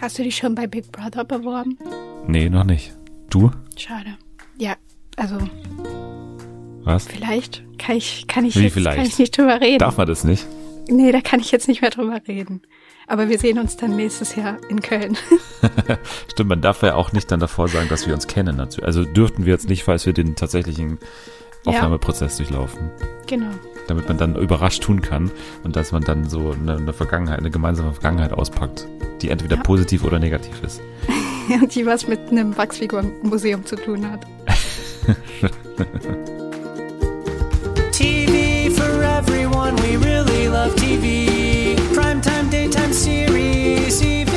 Hast du dich schon bei Big Brother beworben? Nee, noch nicht. Du? Schade. Ja, also Was? vielleicht kann ich, kann ich, Wie jetzt, vielleicht? Kann ich nicht drüber reden. Darf man das nicht? Nee, da kann ich jetzt nicht mehr drüber reden. Aber wir sehen uns dann nächstes Jahr in Köln. Stimmt, man darf ja auch nicht dann davor sagen, dass wir uns kennen. Also dürften wir jetzt nicht, falls wir den tatsächlichen Ja. Aufnahmeprozess durchlaufen. genau. Damit man dann überrascht tun kann und dass man dann so eine, eine Vergangenheit, eine gemeinsame Vergangenheit auspackt, die entweder Ja. positiv oder negativ ist. Und die was mit einem Wachsfigurenmuseum zu tun hat. TV for everyone, we really love TV. Primetime, daytime series, even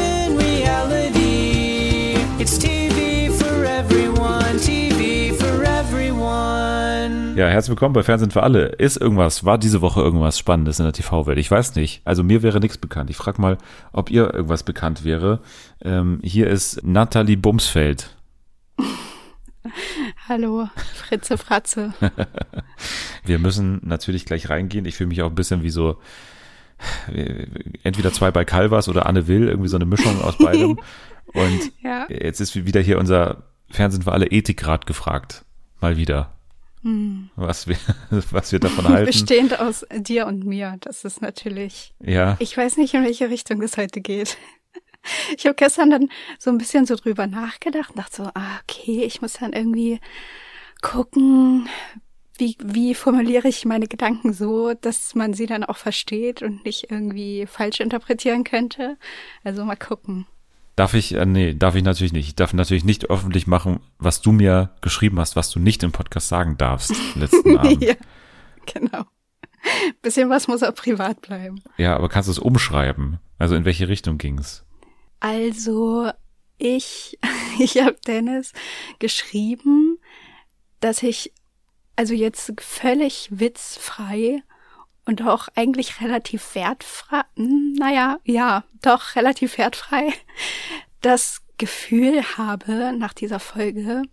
Ja, herzlich willkommen bei Fernsehen für alle. Ist irgendwas, war diese Woche irgendwas Spannendes in der TV-Welt? Ich weiß nicht. Also mir wäre nichts bekannt. Ich frage mal, ob ihr irgendwas bekannt wäre. Ähm, hier ist Nathalie Bumsfeld. Hallo, Fritze Fratze. Wir müssen natürlich gleich reingehen. Ich fühle mich auch ein bisschen wie so entweder zwei bei Calvas oder Anne Will, irgendwie so eine Mischung aus beidem. Und Ja. jetzt ist wieder hier unser Fernsehen für alle Ethikrat gefragt. Mal wieder. Was wir, was wir davon halten. Bestehend aus dir und mir. Das ist natürlich. Ja. Ich weiß nicht, in welche Richtung es heute geht. Ich habe gestern dann so ein bisschen so drüber nachgedacht und dachte so, ah, okay, ich muss dann irgendwie gucken, wie, wie formuliere ich meine Gedanken so, dass man sie dann auch versteht und nicht irgendwie falsch interpretieren könnte. Also mal gucken. Darf ich, äh, nee, darf ich natürlich nicht. Ich darf natürlich nicht öffentlich machen, was du mir geschrieben hast, was du nicht im Podcast sagen darfst letzten Abend. ja, genau. Bisschen was muss auch privat bleiben. Ja, aber kannst du es umschreiben? Also in welche Richtung ging's? Also ich, ich habe Dennis geschrieben, dass ich also jetzt völlig witzfrei und auch eigentlich relativ wertfrei, hm, naja, ja, doch relativ wertfrei, das Gefühl habe nach dieser Folge,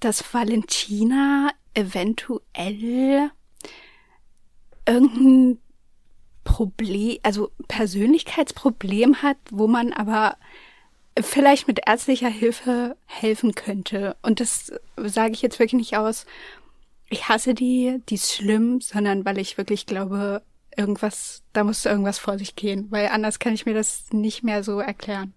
dass Valentina eventuell irgendein Problem, also Persönlichkeitsproblem hat, wo man aber vielleicht mit ärztlicher Hilfe helfen könnte. Und das sage ich jetzt wirklich nicht aus, ich hasse die, die ist schlimm, sondern weil ich wirklich glaube, irgendwas, da muss irgendwas vor sich gehen, weil anders kann ich mir das nicht mehr so erklären.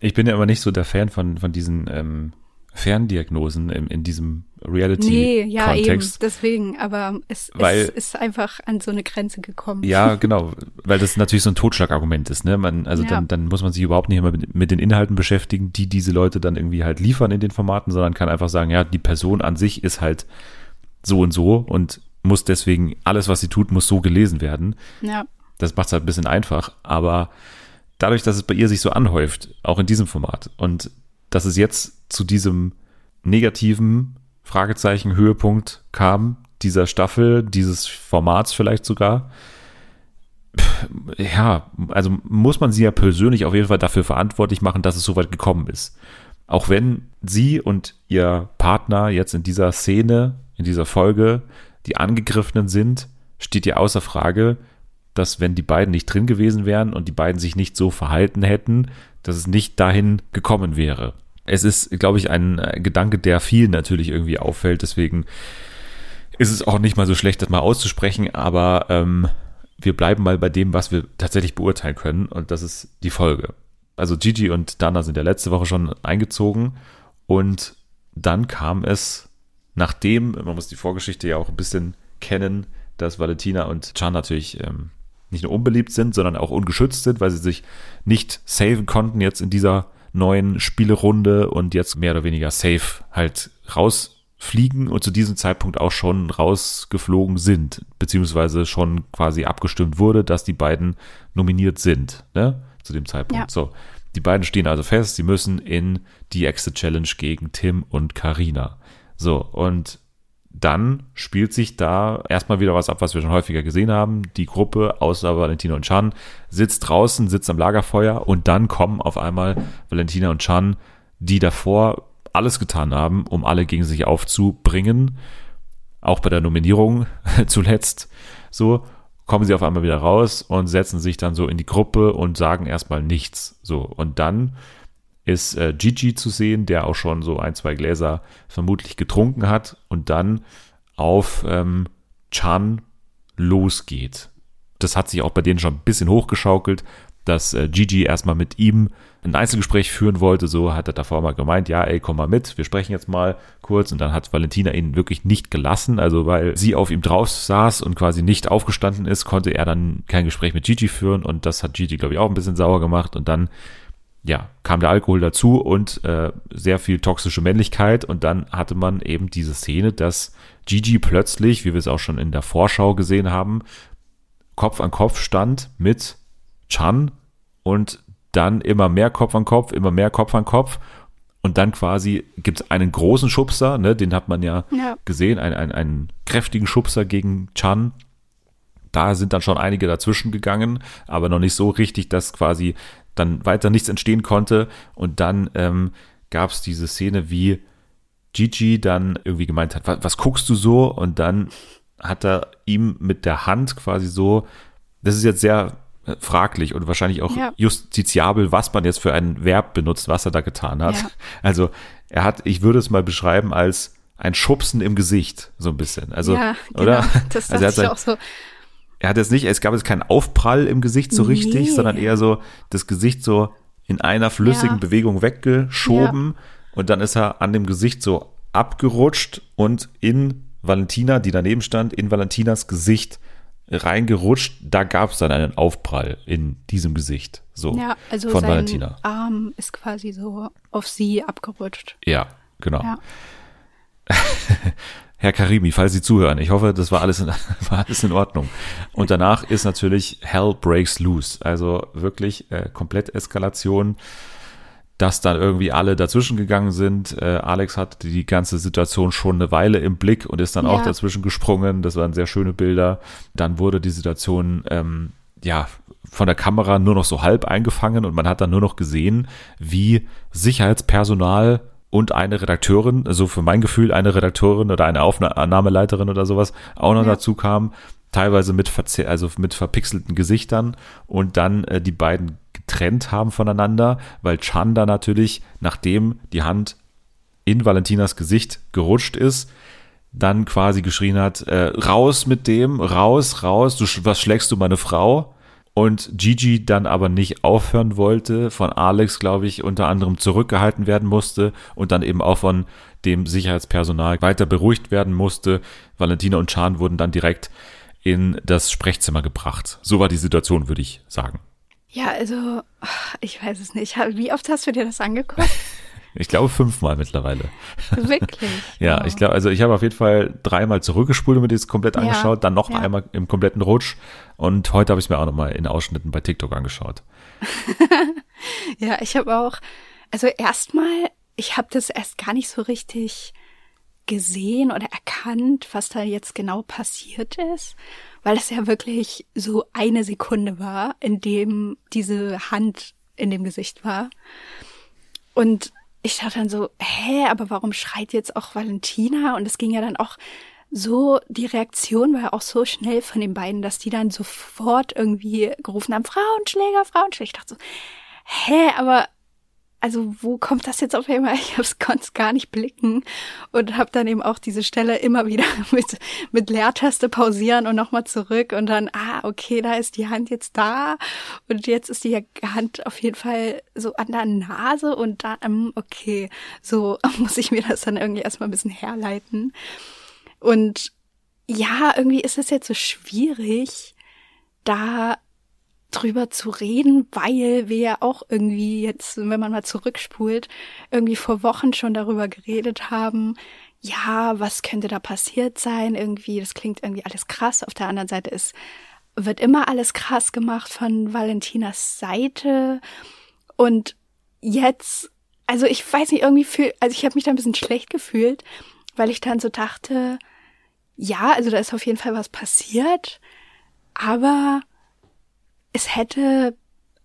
Ich bin ja aber nicht so der Fan von, von diesen ähm, Ferndiagnosen in, in diesem Nee, ja, eben, Reality-Kontext. deswegen, aber es, Weil- es ist einfach an so eine Grenze gekommen. Ja, genau, weil das natürlich so ein Totschlagargument ist. Ne? Man, also Ja. dann, dann muss man sich überhaupt nicht mehr mit, mit den Inhalten beschäftigen, die diese Leute dann irgendwie halt liefern in den Formaten, sondern kann einfach sagen, ja, die Person an sich ist halt so und so und muss deswegen, alles, was sie tut, muss so gelesen werden. ja. Das macht es halt ein bisschen einfach, aber dadurch, dass es bei ihr sich so anhäuft, auch in diesem Format, und dass es jetzt zu diesem negativen Fragezeichen Höhepunkt kam, dieser Staffel, dieses Formats vielleicht sogar, ja, also muss man sie ja persönlich auf jeden Fall dafür verantwortlich machen, dass es so weit gekommen ist. Auch wenn sie und ihr Partner jetzt in dieser Szene, in dieser Folge, die Angegriffenen sind, steht ja außer Frage, dass wenn die beiden nicht drin gewesen wären und die beiden sich nicht so verhalten hätten, dass es nicht dahin gekommen wäre. Es ist, glaube ich, ein äh, Gedanke, der vielen natürlich irgendwie auffällt. Deswegen ist es auch nicht mal so schlecht, das mal auszusprechen, aber ähm, wir bleiben mal bei dem, was wir tatsächlich beurteilen können und das ist die Folge. Also Gigi und Dana sind ja letzte Woche schon eingezogen und dann kam es, nachdem, man muss die Vorgeschichte ja auch ein bisschen kennen, dass Valentina und Chan natürlich ähm, nicht nur unbeliebt sind, sondern auch ungeschützt sind, weil sie sich nicht saven konnten jetzt in dieser neuen Spielerunde und jetzt mehr oder weniger safe halt rausfliegen und zu diesem Zeitpunkt auch schon rausgeflogen sind, beziehungsweise schon quasi abgestimmt wurde, dass die beiden nominiert sind, ne? Zu dem Zeitpunkt. Ja. So. Die beiden stehen also fest, sie müssen in die Exit Challenge gegen Tim und Karina. So, und dann spielt sich da erstmal wieder was ab, was wir schon häufiger gesehen haben. Die Gruppe außer Valentina und Chan sitzt draußen, sitzt am Lagerfeuer und dann kommen auf einmal Valentina und Chan, die davor alles getan haben, um alle gegen sich aufzubringen. Auch bei der Nominierung zuletzt so kommen sie auf einmal wieder raus und setzen sich dann so in die Gruppe und sagen erstmal nichts. So und dann ist äh, Gigi zu sehen, der auch schon so ein, zwei Gläser vermutlich getrunken hat und dann auf ähm, Chan losgeht. Das hat sich auch bei denen schon ein bisschen hochgeschaukelt, dass äh, Gigi erstmal mit ihm ein Einzelgespräch führen wollte. So hat er davor mal gemeint, ja, ey, komm mal mit, wir sprechen jetzt mal kurz. Und dann hat Valentina ihn wirklich nicht gelassen. Also weil sie auf ihm drauf saß und quasi nicht aufgestanden ist, konnte er dann kein Gespräch mit Gigi führen. Und das hat Gigi, glaube ich, auch ein bisschen sauer gemacht. Und dann ja, kam der Alkohol dazu und äh, sehr viel toxische Männlichkeit. Und dann hatte man eben diese Szene, dass Gigi plötzlich, wie wir es auch schon in der Vorschau gesehen haben, Kopf an Kopf stand mit Chan und dann immer mehr Kopf an Kopf, immer mehr Kopf an Kopf. Und dann quasi gibt es einen großen Schubser, ne, den hat man ja, Ja. gesehen, einen, einen, einen kräftigen Schubser gegen Chan. Da sind dann schon einige dazwischen gegangen, aber noch nicht so richtig, dass quasi dann weiter nichts entstehen konnte. Und dann ähm, gab es diese Szene, wie Gigi dann irgendwie gemeint hat, was, was guckst du so? Und dann hat er ihm mit der Hand quasi so, das ist jetzt sehr äh, fraglich und wahrscheinlich auch Ja. justiziabel, was man jetzt für ein Verb benutzt, was er da getan hat. Ja. Also er hat, ich würde es mal beschreiben als ein Schubsen im Gesicht, so ein bisschen. Also, ja, genau. oder? Das also er dachte hat ich sein, auch so. Er hat jetzt nicht, es gab jetzt keinen Aufprall im Gesicht so richtig, Nee. sondern eher so das Gesicht so in einer flüssigen Ja. Bewegung weggeschoben und dann ist er an dem Gesicht so abgerutscht und in Valentina, die daneben stand, in Valentinas Gesicht reingerutscht. Da gab es dann einen Aufprall in diesem Gesicht. So Ja, also von sein Valentina. Arm ist quasi so auf sie abgerutscht. Ja, genau. Ja. Herr Karimi, falls Sie zuhören, ich hoffe, das war alles in, war alles in Ordnung. Und danach ist natürlich Hell breaks loose. Also wirklich äh, komplett Eskalation, dass dann irgendwie alle dazwischen gegangen sind. Äh, Alex hat die ganze Situation schon eine Weile im Blick und ist dann auch Ja. dazwischen gesprungen. Das waren sehr schöne Bilder. Dann wurde die Situation ähm, ja von der Kamera nur noch so halb eingefangen und man hat dann nur noch gesehen, wie Sicherheitspersonal und eine Redakteurin, also für mein Gefühl eine Redakteurin oder eine Aufnahmeleiterin oder sowas auch noch Ja. dazu kam, teilweise mit verze also mit verpixelten Gesichtern und dann äh, die beiden getrennt haben voneinander, weil Chanda natürlich, nachdem die Hand in Valentinas Gesicht gerutscht ist, dann quasi geschrien hat, äh, raus mit dem, raus, raus, du, was schlägst du meine Frau? Und Gigi dann aber nicht aufhören wollte, von Alex, glaube ich, unter anderem zurückgehalten werden musste und dann eben auch von dem Sicherheitspersonal weiter beruhigt werden musste. Valentina und Chan wurden dann direkt in das Sprechzimmer gebracht. So war die Situation, würde ich sagen. Ja, also, ich weiß es nicht. Wie oft hast du dir das angeguckt? Ich glaube fünfmal mittlerweile. Wirklich? Ja, Wow. ich glaube, also ich habe auf jeden Fall dreimal zurückgespult und mir das komplett Ja, angeschaut, dann noch ja. einmal im kompletten Rutsch und heute habe ich es mir auch nochmal in Ausschnitten bei TikTok angeschaut. Ja, ich habe auch, also erstmal, ich habe das erst gar nicht so richtig gesehen oder erkannt, was da jetzt genau passiert ist, weil es ja wirklich so eine Sekunde war, in dem diese Hand in dem Gesicht war. Und ich dachte dann so, hä, aber warum schreit jetzt auch Valentina? Und es ging ja dann auch so, die Reaktion war ja auch so schnell von den beiden, dass die dann sofort irgendwie gerufen haben, Frauenschläger, Frauenschläger. Ich dachte so, hä, aber also wo kommt das jetzt auf einmal? Ich hab's konnte es gar nicht blicken und habe dann eben auch diese Stelle immer wieder mit mit Leertaste pausieren und nochmal zurück und dann ah okay, da ist die Hand jetzt da und jetzt ist die Hand auf jeden Fall so an der Nase und da ähm, okay, so muss ich mir das dann irgendwie erstmal ein bisschen herleiten. Und ja, irgendwie ist es jetzt so schwierig, da drüber zu reden, weil wir ja auch irgendwie jetzt, wenn man mal zurückspult, irgendwie vor Wochen schon darüber geredet haben, ja, was könnte da passiert sein? Irgendwie, das klingt irgendwie alles krass. Auf der anderen Seite ist, wird immer alles krass gemacht von Valentinas Seite. Und jetzt, also ich weiß nicht, irgendwie fühl, also ich habe mich da ein bisschen schlecht gefühlt, weil ich dann so dachte, ja, also da ist auf jeden Fall was passiert, aber es hätte,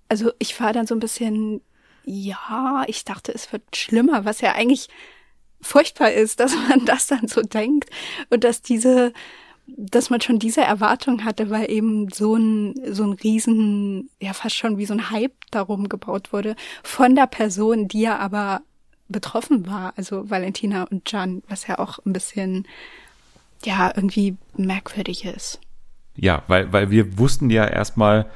also ich war dann so ein bisschen, ja, ich dachte, es wird schlimmer, was ja eigentlich furchtbar ist, dass man das dann so denkt und dass diese dass man schon diese Erwartung hatte, weil eben so ein, so ein riesen, ja fast schon wie so ein Hype darum gebaut wurde, von der Person, die ja aber betroffen war, also Valentina und Jan, was ja auch ein bisschen, ja, irgendwie merkwürdig ist. Ja, weil, weil wir wussten ja erstmal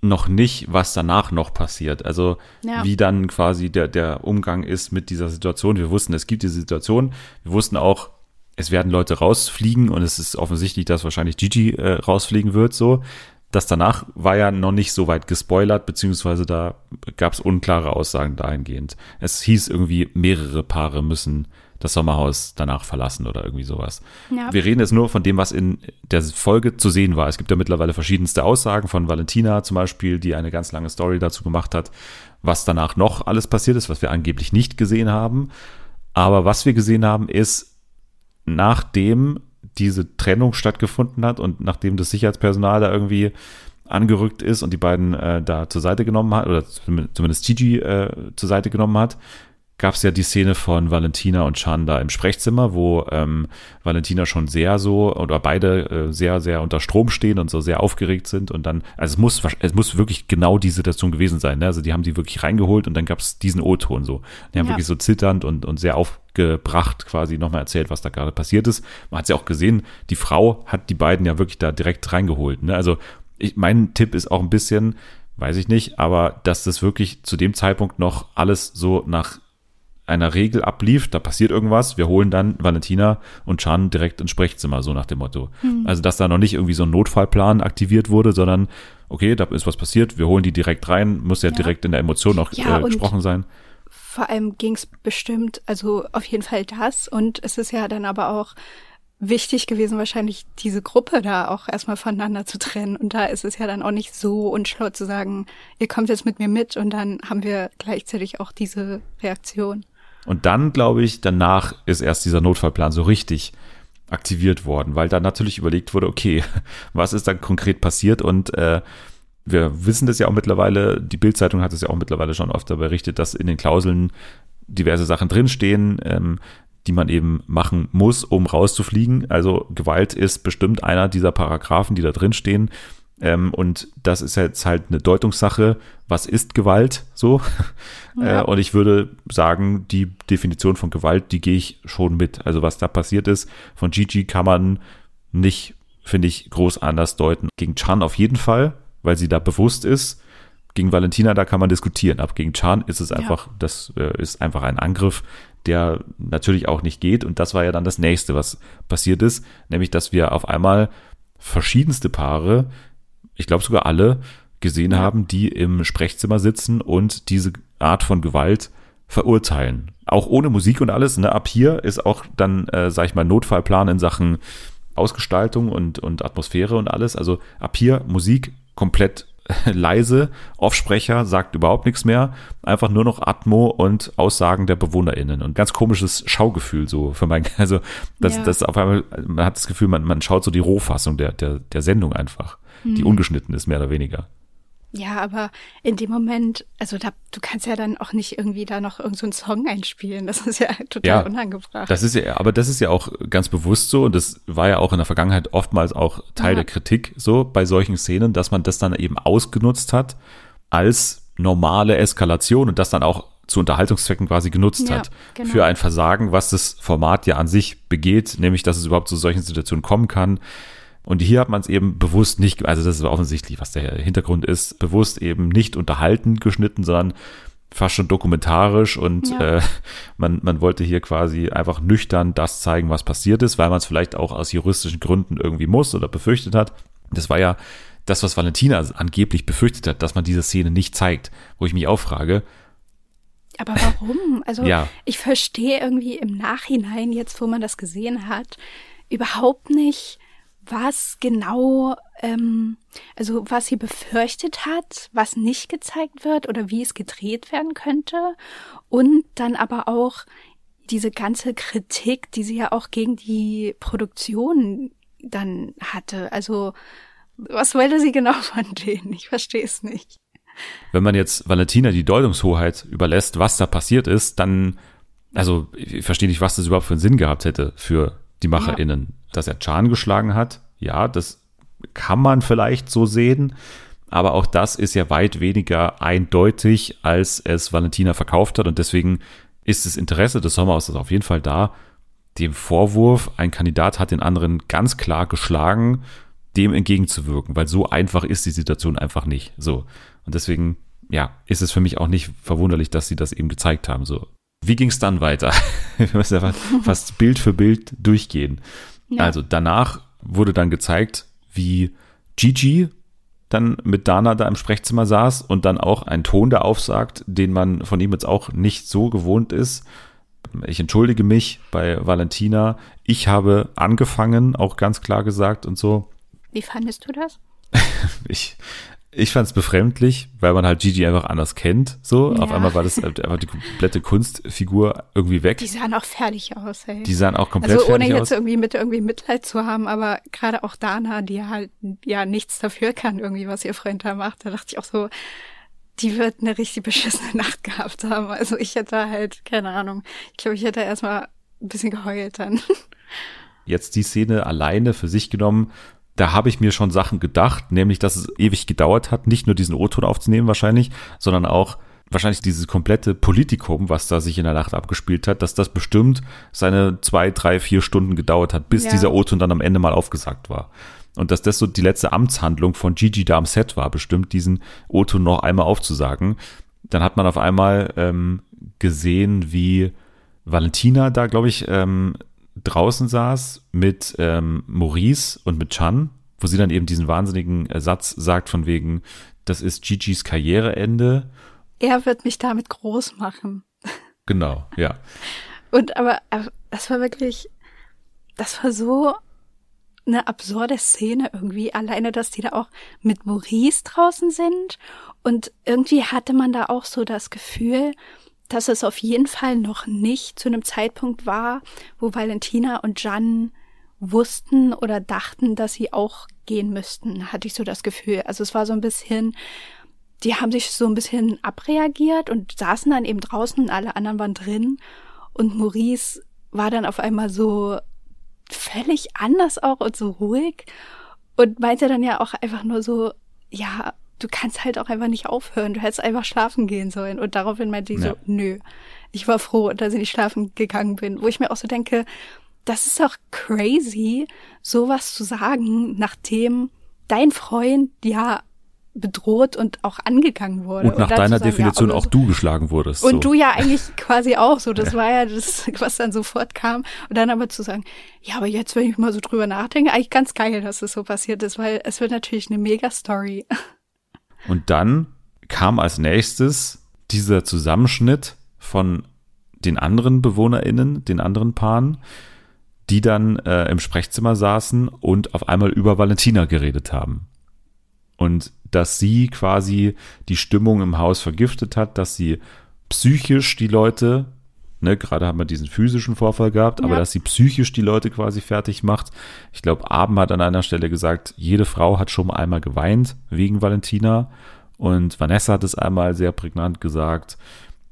noch nicht, was danach noch passiert. Also Ja. wie dann quasi der, der Umgang ist mit dieser Situation. Wir wussten, es gibt diese Situation. Wir wussten auch, es werden Leute rausfliegen und es ist offensichtlich, dass wahrscheinlich Gigi äh, rausfliegen wird, so. Das danach war ja noch nicht so weit gespoilert, beziehungsweise da gab es unklare Aussagen dahingehend. Es hieß irgendwie, mehrere Paare müssen das Sommerhaus danach verlassen oder irgendwie sowas. Ja. Wir reden jetzt nur von dem, was in der Folge zu sehen war. Es gibt ja mittlerweile verschiedenste Aussagen von Valentina zum Beispiel, die eine ganz lange Story dazu gemacht hat, was danach noch alles passiert ist, was wir angeblich nicht gesehen haben. Aber was wir gesehen haben, ist, nachdem diese Trennung stattgefunden hat und nachdem das Sicherheitspersonal da irgendwie angerückt ist und die beiden äh, da zur Seite genommen hat, oder zum- zumindest Gigi äh, zur Seite genommen hat, gab es ja die Szene von Valentina und Chan da im Sprechzimmer, wo ähm, Valentina schon sehr so oder beide äh, sehr, sehr unter Strom stehen und so sehr aufgeregt sind und dann, also es muss, es muss wirklich genau die Situation gewesen sein. Ne? Also die haben die wirklich reingeholt und dann gab es diesen O-Ton so. Die haben Ja. wirklich so zitternd und, und sehr aufgebracht quasi nochmal erzählt, was da gerade passiert ist. Man hat es ja auch gesehen, die Frau hat die beiden ja wirklich da direkt reingeholt. Ne? Also ich, mein Tipp ist auch ein bisschen, weiß ich nicht, aber dass das wirklich zu dem Zeitpunkt noch alles so nach einer Regel ablief, da passiert irgendwas, wir holen dann Valentina und Chan direkt ins Sprechzimmer, so nach dem Motto. Also, dass da noch nicht irgendwie so ein Notfallplan aktiviert wurde, sondern, okay, da ist was passiert, wir holen die direkt rein, muss ja, Ja. direkt in der Emotion auch Ja, äh, gesprochen sein. Vor allem ging es bestimmt, also auf jeden Fall das. Und es ist ja dann aber auch wichtig gewesen, wahrscheinlich diese Gruppe da auch erstmal voneinander zu trennen. Und da ist es ja dann auch nicht so unschlau zu sagen, ihr kommt jetzt mit mir mit und dann haben wir gleichzeitig auch diese Reaktion. Und dann, glaube ich, danach ist erst dieser Notfallplan so richtig aktiviert worden, weil dann natürlich überlegt wurde, okay, was ist da konkret passiert und äh, wir wissen das ja auch mittlerweile, die Bildzeitung hat es ja auch mittlerweile schon öfter berichtet, dass in den Klauseln diverse Sachen drinstehen, ähm, die man eben machen muss, um rauszufliegen. Also Gewalt ist bestimmt einer dieser Paragraphen, die da drinstehen. Ähm, und das ist jetzt halt eine Deutungssache. Was ist Gewalt? So. Ja. Äh, und ich würde sagen, die Definition von Gewalt, die gehe ich schon mit. Also was da passiert ist, von Gigi kann man nicht, finde ich, groß anders deuten. Gegen Chan auf jeden Fall, weil sie da bewusst ist. Gegen Valentina, da kann man diskutieren. Aber gegen Chan ist es einfach, das äh, ist einfach ein Angriff, der natürlich auch nicht geht. Und das war ja dann das nächste, was passiert ist. Nämlich, dass wir auf einmal verschiedenste Paare, ich glaube sogar alle, gesehen Ja. haben, die im Sprechzimmer sitzen und diese Art von Gewalt verurteilen. Auch ohne Musik und alles. Ne? Ab hier ist auch dann, äh, sag ich mal, Notfallplan in Sachen Ausgestaltung und, und Atmosphäre und alles. Also ab hier Musik komplett leise, Offsprecher sagt überhaupt nichts mehr, einfach nur noch Atmo und Aussagen der BewohnerInnen und ganz komisches Schaugefühl so für mein, also das, Ja. das auf einmal, man hat das Gefühl, man, man schaut so die Rohfassung der, der, der Sendung einfach, die ungeschnitten ist, mehr oder weniger. Ja, aber in dem Moment, also da, du kannst ja dann auch nicht irgendwie da noch irgendeinen so Song einspielen. Das ist ja total Ja, unangebracht. Das ist ja, aber das ist ja auch ganz bewusst so und das war ja auch in der Vergangenheit oftmals auch Teil Ja. der Kritik so bei solchen Szenen, dass man das dann eben ausgenutzt hat als normale Eskalation und das dann auch zu Unterhaltungszwecken quasi genutzt Ja, hat. genau. Für ein Versagen, was das Format ja an sich begeht, nämlich dass es überhaupt zu solchen Situationen kommen kann. Und hier hat man es eben bewusst nicht, also das ist offensichtlich, was der Hintergrund ist, bewusst eben nicht unterhalten geschnitten, sondern fast schon dokumentarisch und Ja. äh, man, man wollte hier quasi einfach nüchtern das zeigen, was passiert ist, weil man es vielleicht auch aus juristischen Gründen irgendwie muss oder befürchtet hat. Das war ja das, was Valentina angeblich befürchtet hat, dass man diese Szene nicht zeigt, wo ich mich auch frage, Aber warum? Also Ja. ich verstehe irgendwie im Nachhinein, jetzt wo man das gesehen hat, überhaupt nicht, was genau, ähm, also was sie befürchtet hat, was nicht gezeigt wird oder wie es gedreht werden könnte. Und dann aber auch diese ganze Kritik, die sie ja auch gegen die Produktion dann hatte. Also was wollte sie genau von denen? Ich verstehe es nicht. wenn man jetzt Valentina die Deutungshoheit überlässt, was da passiert ist, dann, also ich verstehe nicht, was das überhaupt für einen Sinn gehabt hätte für die MacherInnen. Dass er Chan geschlagen hat. Ja, das kann man vielleicht so sehen. Aber auch das ist ja weit weniger eindeutig, als es Valentina verkauft hat. Und deswegen ist das Interesse des Sommerhauses auf jeden Fall da, dem Vorwurf, ein Kandidat hat den anderen ganz klar geschlagen, dem entgegenzuwirken, weil so einfach ist die Situation einfach nicht. So. Und deswegen, ja, ist es für mich auch nicht verwunderlich, dass sie das eben gezeigt haben. So. Wie ging es dann weiter? Wir müssen ja fast Bild für Bild durchgehen. Ja. Also danach wurde dann gezeigt, wie Gigi dann mit Dana da im Sprechzimmer saß und dann auch einen Ton da aufsagt, den man von ihm jetzt auch nicht so gewohnt ist. Ich entschuldige mich bei Valentina. Ich habe angefangen, auch ganz klar gesagt und so. Wie fandest du das? ich, ich fand es befremdlich, weil man halt Gigi einfach anders kennt. So, ja. auf einmal war das einfach die komplette Kunstfigur irgendwie weg. Die sahen auch fertig aus, ey. Die sahen auch komplett fertig aus. Also ohne jetzt irgendwie mit irgendwie Mitleid zu haben, aber gerade auch Dana, die halt ja nichts dafür kann, irgendwie, was ihr Freund da macht, da dachte ich auch so, die wird eine richtig beschissene Nacht gehabt haben. Also ich hätte halt, keine Ahnung, ich glaube, ich hätte erstmal ein bisschen geheult dann. Jetzt die Szene alleine für sich genommen, da habe ich mir schon Sachen gedacht, nämlich, dass es ewig gedauert hat, nicht nur diesen O-Ton aufzunehmen wahrscheinlich, sondern auch wahrscheinlich dieses komplette Politikum, was da sich in der Nacht abgespielt hat, dass das bestimmt seine zwei, drei, vier Stunden gedauert hat, bis ja. dieser O-Ton dann am Ende mal aufgesagt war. Und dass das so die letzte Amtshandlung von Gigi da am Set war, bestimmt diesen O-Ton noch einmal aufzusagen. Dann hat man auf einmal ähm, gesehen, wie Valentina da, glaube ich, ähm, draußen saß mit ähm, Maurice und mit Chan, wo sie dann eben diesen wahnsinnigen Satz sagt von wegen, das ist Gigi's Karriereende. Er wird mich damit groß machen. Genau, ja. Und aber, aber das war wirklich, das war so eine absurde Szene irgendwie. Alleine, dass die da auch mit Maurice draußen sind. Und irgendwie hatte man da auch so das Gefühl, dass es auf jeden Fall noch nicht zu einem Zeitpunkt war, wo Valentina und Jan wussten oder dachten, dass sie auch gehen müssten, hatte ich so das Gefühl. Also es war so ein bisschen, die haben sich so ein bisschen abreagiert und saßen dann eben draußen und alle anderen waren drin. Und Maurice war dann auf einmal so völlig anders auch und so ruhig und meinte dann ja auch einfach nur so, ja, du kannst halt auch einfach nicht aufhören. Du hättest einfach schlafen gehen sollen. Und daraufhin meinte ich ja. so, nö. Ich war froh, dass ich nicht schlafen gegangen bin. Wo ich mir auch so denke, das ist auch crazy, sowas zu sagen, nachdem dein Freund ja bedroht und auch angegangen wurde. Und nach und deiner sagen, Definition ja, auch so. du geschlagen wurdest. Und so. du ja eigentlich quasi auch so. Das ja. war ja das, was dann sofort kam. Und dann aber zu sagen, ja, aber jetzt, wenn ich mal so drüber nachdenke, eigentlich ganz geil, dass das so passiert ist, weil es wird natürlich eine Mega-Story. Und dann kam als nächstes dieser Zusammenschnitt von den anderen BewohnerInnen, den anderen Paaren, die dann äh, im Sprechzimmer saßen und auf einmal über Valentina geredet haben. Und dass sie quasi die Stimmung im Haus vergiftet hat, dass sie psychisch die Leute Ne, gerade haben wir diesen physischen Vorfall gehabt, aber dass sie psychisch die Leute quasi fertig macht. Ich glaube, Abend hat an einer Stelle gesagt, jede Frau hat schon mal einmal geweint wegen Valentina. Und Vanessa hat es einmal sehr prägnant gesagt.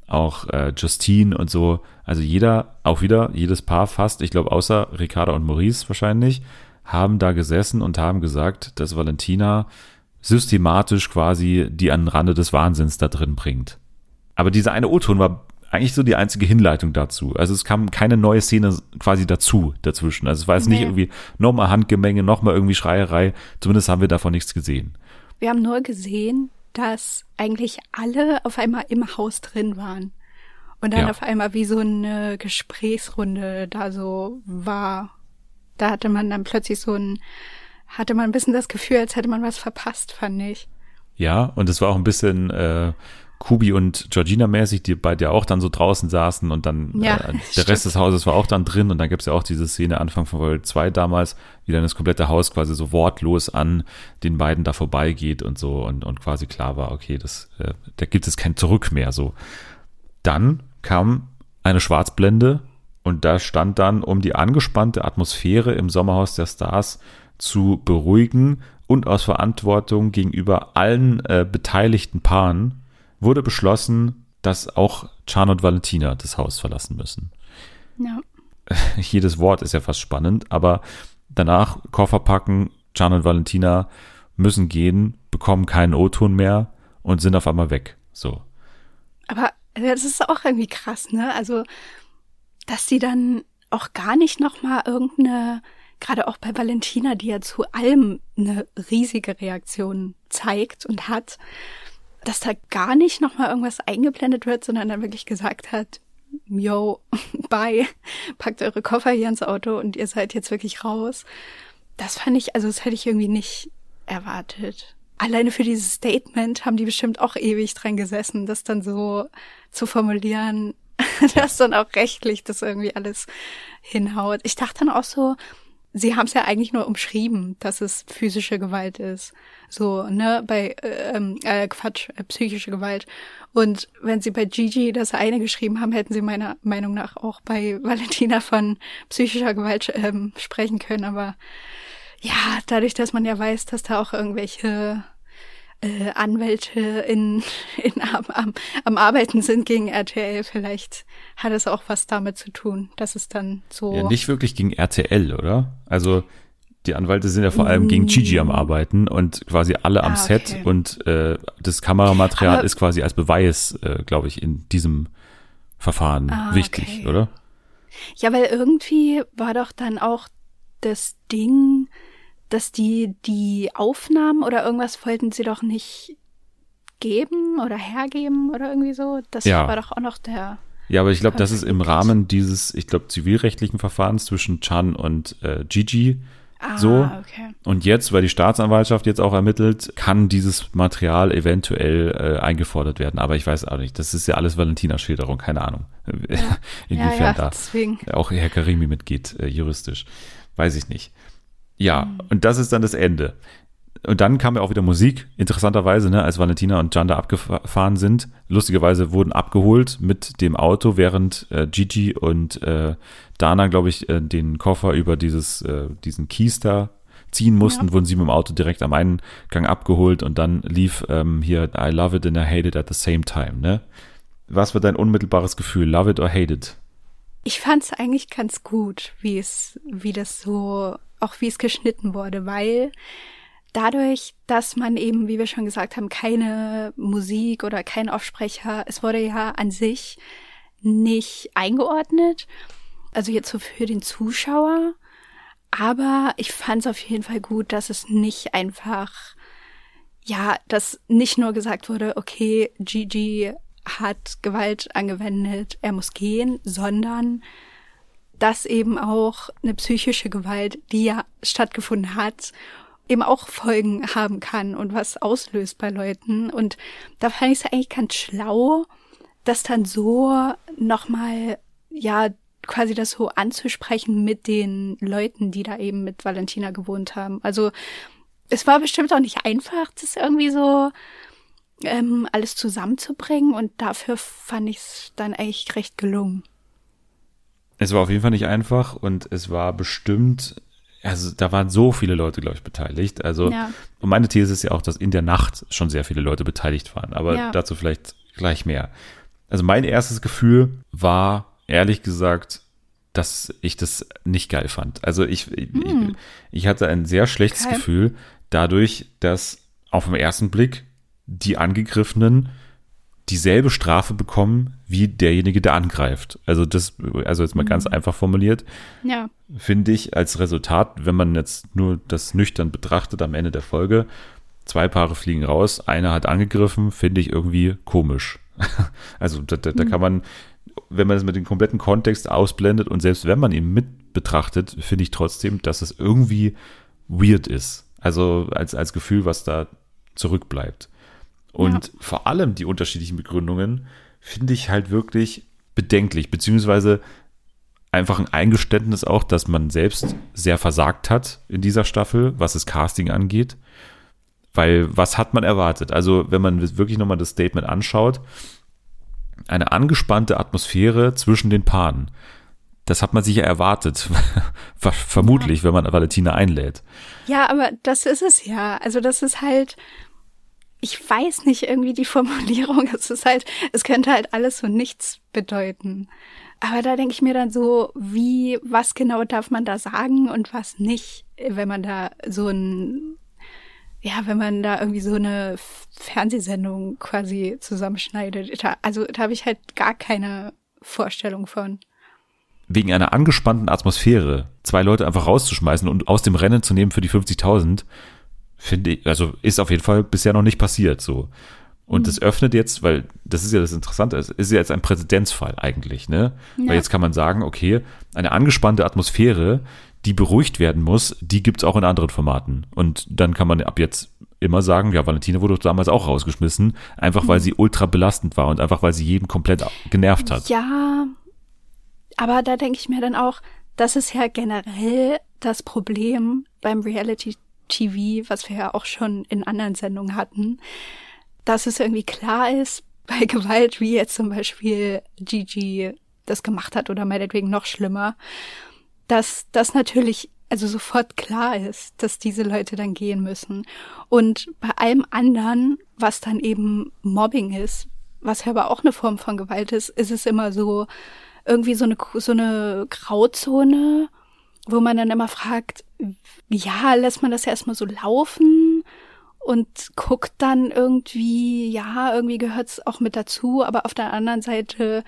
Auch äh, Justine und so. Also jeder, auch wieder, jedes Paar fast, ich glaube, außer Ricarda und Maurice wahrscheinlich, haben da gesessen und haben gesagt, dass Valentina systematisch quasi die an den Rande des Wahnsinns da drin bringt. Aber dieser eine O-Ton war eigentlich so die einzige Hinleitung dazu. Also es kam keine neue Szene quasi dazu, dazwischen. Also es war jetzt nee. nicht irgendwie nochmal Handgemenge, nochmal irgendwie Schreierei. Zumindest haben wir davon nichts gesehen. Wir haben nur gesehen, dass eigentlich alle auf einmal im Haus drin waren. Und dann ja. auf einmal wie so eine Gesprächsrunde da so war. Da hatte man dann plötzlich so ein, hatte man ein bisschen das Gefühl, als hätte man was verpasst, fand ich. Ja, und es war auch ein bisschen äh, Kubi und Georgina mäßig, die bei dir auch dann so draußen saßen und dann ja, äh, der stimmt. Rest des Hauses war auch dann drin und dann gibt's ja auch diese Szene Anfang von Folge 2 damals, wie dann das komplette Haus quasi so wortlos an den beiden da vorbeigeht und so und, und quasi klar war, okay, das, äh, da gibt es kein Zurück mehr so. Dann kam eine Schwarzblende und da stand dann, um die angespannte Atmosphäre im Sommerhaus der Stars zu beruhigen und aus Verantwortung gegenüber allen äh, beteiligten Paaren wurde beschlossen, dass auch Chan und Valentina das Haus verlassen müssen. Ja. Jedes Wort ist ja fast spannend, aber Danach Koffer packen, Can und Valentina müssen gehen, bekommen keinen O-Ton mehr und sind auf einmal weg. So. Aber das ist auch irgendwie krass, ne? Also, dass die dann auch gar nicht noch mal irgendeine, gerade auch bei Valentina, die ja zu allem eine riesige Reaktion zeigt und hat, dass da gar nicht noch mal irgendwas eingeblendet wird, sondern dann wirklich gesagt hat, yo, bye, packt eure Koffer hier ins Auto und ihr seid jetzt wirklich raus. Das fand ich, also das hätte ich irgendwie nicht erwartet. Alleine für dieses Statement haben die bestimmt auch ewig dran gesessen, das dann so zu formulieren, dass dann auch rechtlich das irgendwie alles hinhaut. Ich dachte dann auch so, sie haben es ja eigentlich nur umschrieben, dass es physische Gewalt ist. So, ne, bei, äh, ähm, äh, Quatsch, äh, psychische Gewalt. Und wenn sie bei Gigi das eine geschrieben haben, hätten sie meiner Meinung nach auch bei Valentina von psychischer Gewalt ähm, sprechen können. Aber ja, dadurch, dass man ja weiß, dass da auch irgendwelche äh, Anwälte in, in am, am, am Arbeiten sind gegen RTL, vielleicht hat es auch was damit zu tun, dass es dann so. Ja, nicht wirklich gegen RTL, oder? Also die Anwälte sind ja vor allem gegen Gigi am Arbeiten und quasi alle am Ah, Set okay. und äh, das Kameramaterial Aber- ist quasi als Beweis, äh, glaube ich, in diesem Verfahren Ah, wichtig, okay. oder? Ja, weil irgendwie war doch dann auch das Ding, dass die die Aufnahmen oder irgendwas wollten sie doch nicht geben oder hergeben oder irgendwie so. Das Ja. war doch auch noch der. Ja, aber ich glaube, das ist im. Rahmen dieses, ich glaube, zivilrechtlichen Verfahrens zwischen Chan und äh, Gigi Ah, so. okay. Und jetzt, weil die Staatsanwaltschaft jetzt auch ermittelt, kann dieses Material eventuell äh, eingefordert werden. Aber ich weiß auch nicht. Das ist ja alles Valentinas Schilderung, keine Ahnung. Inwiefern ja, ja, da deswegen. auch Herr Karimi mitgeht, äh, juristisch. Weiß ich nicht. Ja, Mhm. und das ist dann das Ende. Und dann kam ja auch wieder Musik, interessanterweise, ne, als Valentina und Janda abgefahren sind. Lustigerweise wurden abgeholt mit dem Auto, während äh, Gigi und äh, Dana, glaube ich, äh, den Koffer über dieses, äh, diesen da ziehen mussten, Ja. wurden sie mit dem Auto direkt am Eingang abgeholt und dann lief ähm, hier I love it and I hate it at the same time, ne? Was war dein unmittelbares Gefühl? Love it or hate it? Ich fand es eigentlich ganz gut, wie es, wie das so, auch wie es geschnitten wurde, weil dadurch, dass man eben, wie wir schon gesagt haben, keine Musik oder kein Aufsprecher, es wurde ja an sich nicht eingeordnet, also jetzt so für den Zuschauer, aber ich fand es auf jeden Fall gut, dass es nicht einfach, ja, dass nicht nur gesagt wurde, okay, Gigi hat Gewalt angewendet, er muss gehen, sondern dass eben auch eine psychische Gewalt, die ja stattgefunden hat, eben auch Folgen haben kann und was auslöst bei Leuten. Und da fand ich es eigentlich ganz schlau, das dann so nochmal, ja, quasi das so anzusprechen mit den Leuten, die da eben mit Valentina gewohnt haben. Also es war bestimmt auch nicht einfach, das irgendwie so ähm, alles zusammenzubringen und dafür fand ich es dann eigentlich recht gelungen. Es war auf jeden Fall nicht einfach und es war bestimmt, also da waren so viele Leute, glaube ich, beteiligt. Also, Ja. und meine These ist ja auch, dass in der Nacht schon sehr viele Leute beteiligt waren, aber Ja. dazu vielleicht gleich mehr. Also mein erstes Gefühl war, ehrlich gesagt, dass ich das nicht geil fand. Also ich, ich, ich hatte ein sehr schlechtes Okay. Gefühl dadurch, dass auf den ersten Blick die Angegriffenen dieselbe Strafe bekommen wie derjenige, der angreift. Also das, also jetzt mal ganz einfach formuliert, Ja, finde ich als Resultat, wenn man jetzt nur das nüchtern betrachtet am Ende der Folge, zwei Paare fliegen raus, einer hat angegriffen, finde ich irgendwie komisch. Also da, da, da kann man, wenn man das mit dem kompletten Kontext ausblendet und selbst wenn man ihn mit betrachtet, finde ich trotzdem, dass es irgendwie weird ist. Also als, als Gefühl, was da zurückbleibt. Und vor allem die unterschiedlichen Begründungen finde ich halt wirklich bedenklich, beziehungsweise einfach ein Eingeständnis auch, dass man selbst sehr versagt hat in dieser Staffel, was das Casting angeht. Weil was hat man erwartet? Also wenn man wirklich nochmal das Statement anschaut, eine angespannte Atmosphäre zwischen den Paaren. Das hat man sich ja erwartet, vermutlich, wenn man Valentina einlädt. Ja, aber das ist es ja. Also das ist halt, ich weiß nicht irgendwie die Formulierung. Es ist halt, es könnte halt alles so nichts bedeuten. Aber da denke ich mir dann so, wie, was genau darf man da sagen und was nicht, wenn man da so ein, ja, wenn man da irgendwie so eine Fernsehsendung quasi zusammenschneidet. Also da habe ich halt gar keine Vorstellung von. Wegen einer angespannten Atmosphäre zwei Leute einfach rauszuschmeißen und aus dem Rennen zu nehmen für die 50.000, finde ich, also ist auf jeden Fall bisher noch nicht passiert so. Und das öffnet jetzt, weil das ist ja das Interessante, es ist ja jetzt ein Präzedenzfall eigentlich, ne? Ja. Weil jetzt kann man sagen, okay, eine angespannte Atmosphäre, die beruhigt werden muss, die gibt's auch in anderen Formaten. Und dann kann man ab jetzt immer sagen, ja, Valentina wurde damals auch rausgeschmissen, einfach weil sie ultra belastend war und einfach weil sie jeden komplett genervt hat. Ja, aber da denke ich mir dann auch, das ist ja generell das Problem beim Reality TV, was wir ja auch schon in anderen Sendungen hatten, dass es irgendwie klar ist, bei Gewalt, wie jetzt zum Beispiel Gigi das gemacht hat oder meinetwegen noch schlimmer, dass das natürlich also sofort klar ist, dass diese Leute dann gehen müssen. Und bei allem anderen, was dann eben Mobbing ist, was ja aber auch eine Form von Gewalt ist, ist es immer so irgendwie so eine so eine Grauzone, wo man dann immer fragt, ja, lässt man das erstmal so laufen und guckt dann irgendwie, ja, irgendwie gehört's auch mit dazu, aber auf der anderen Seite,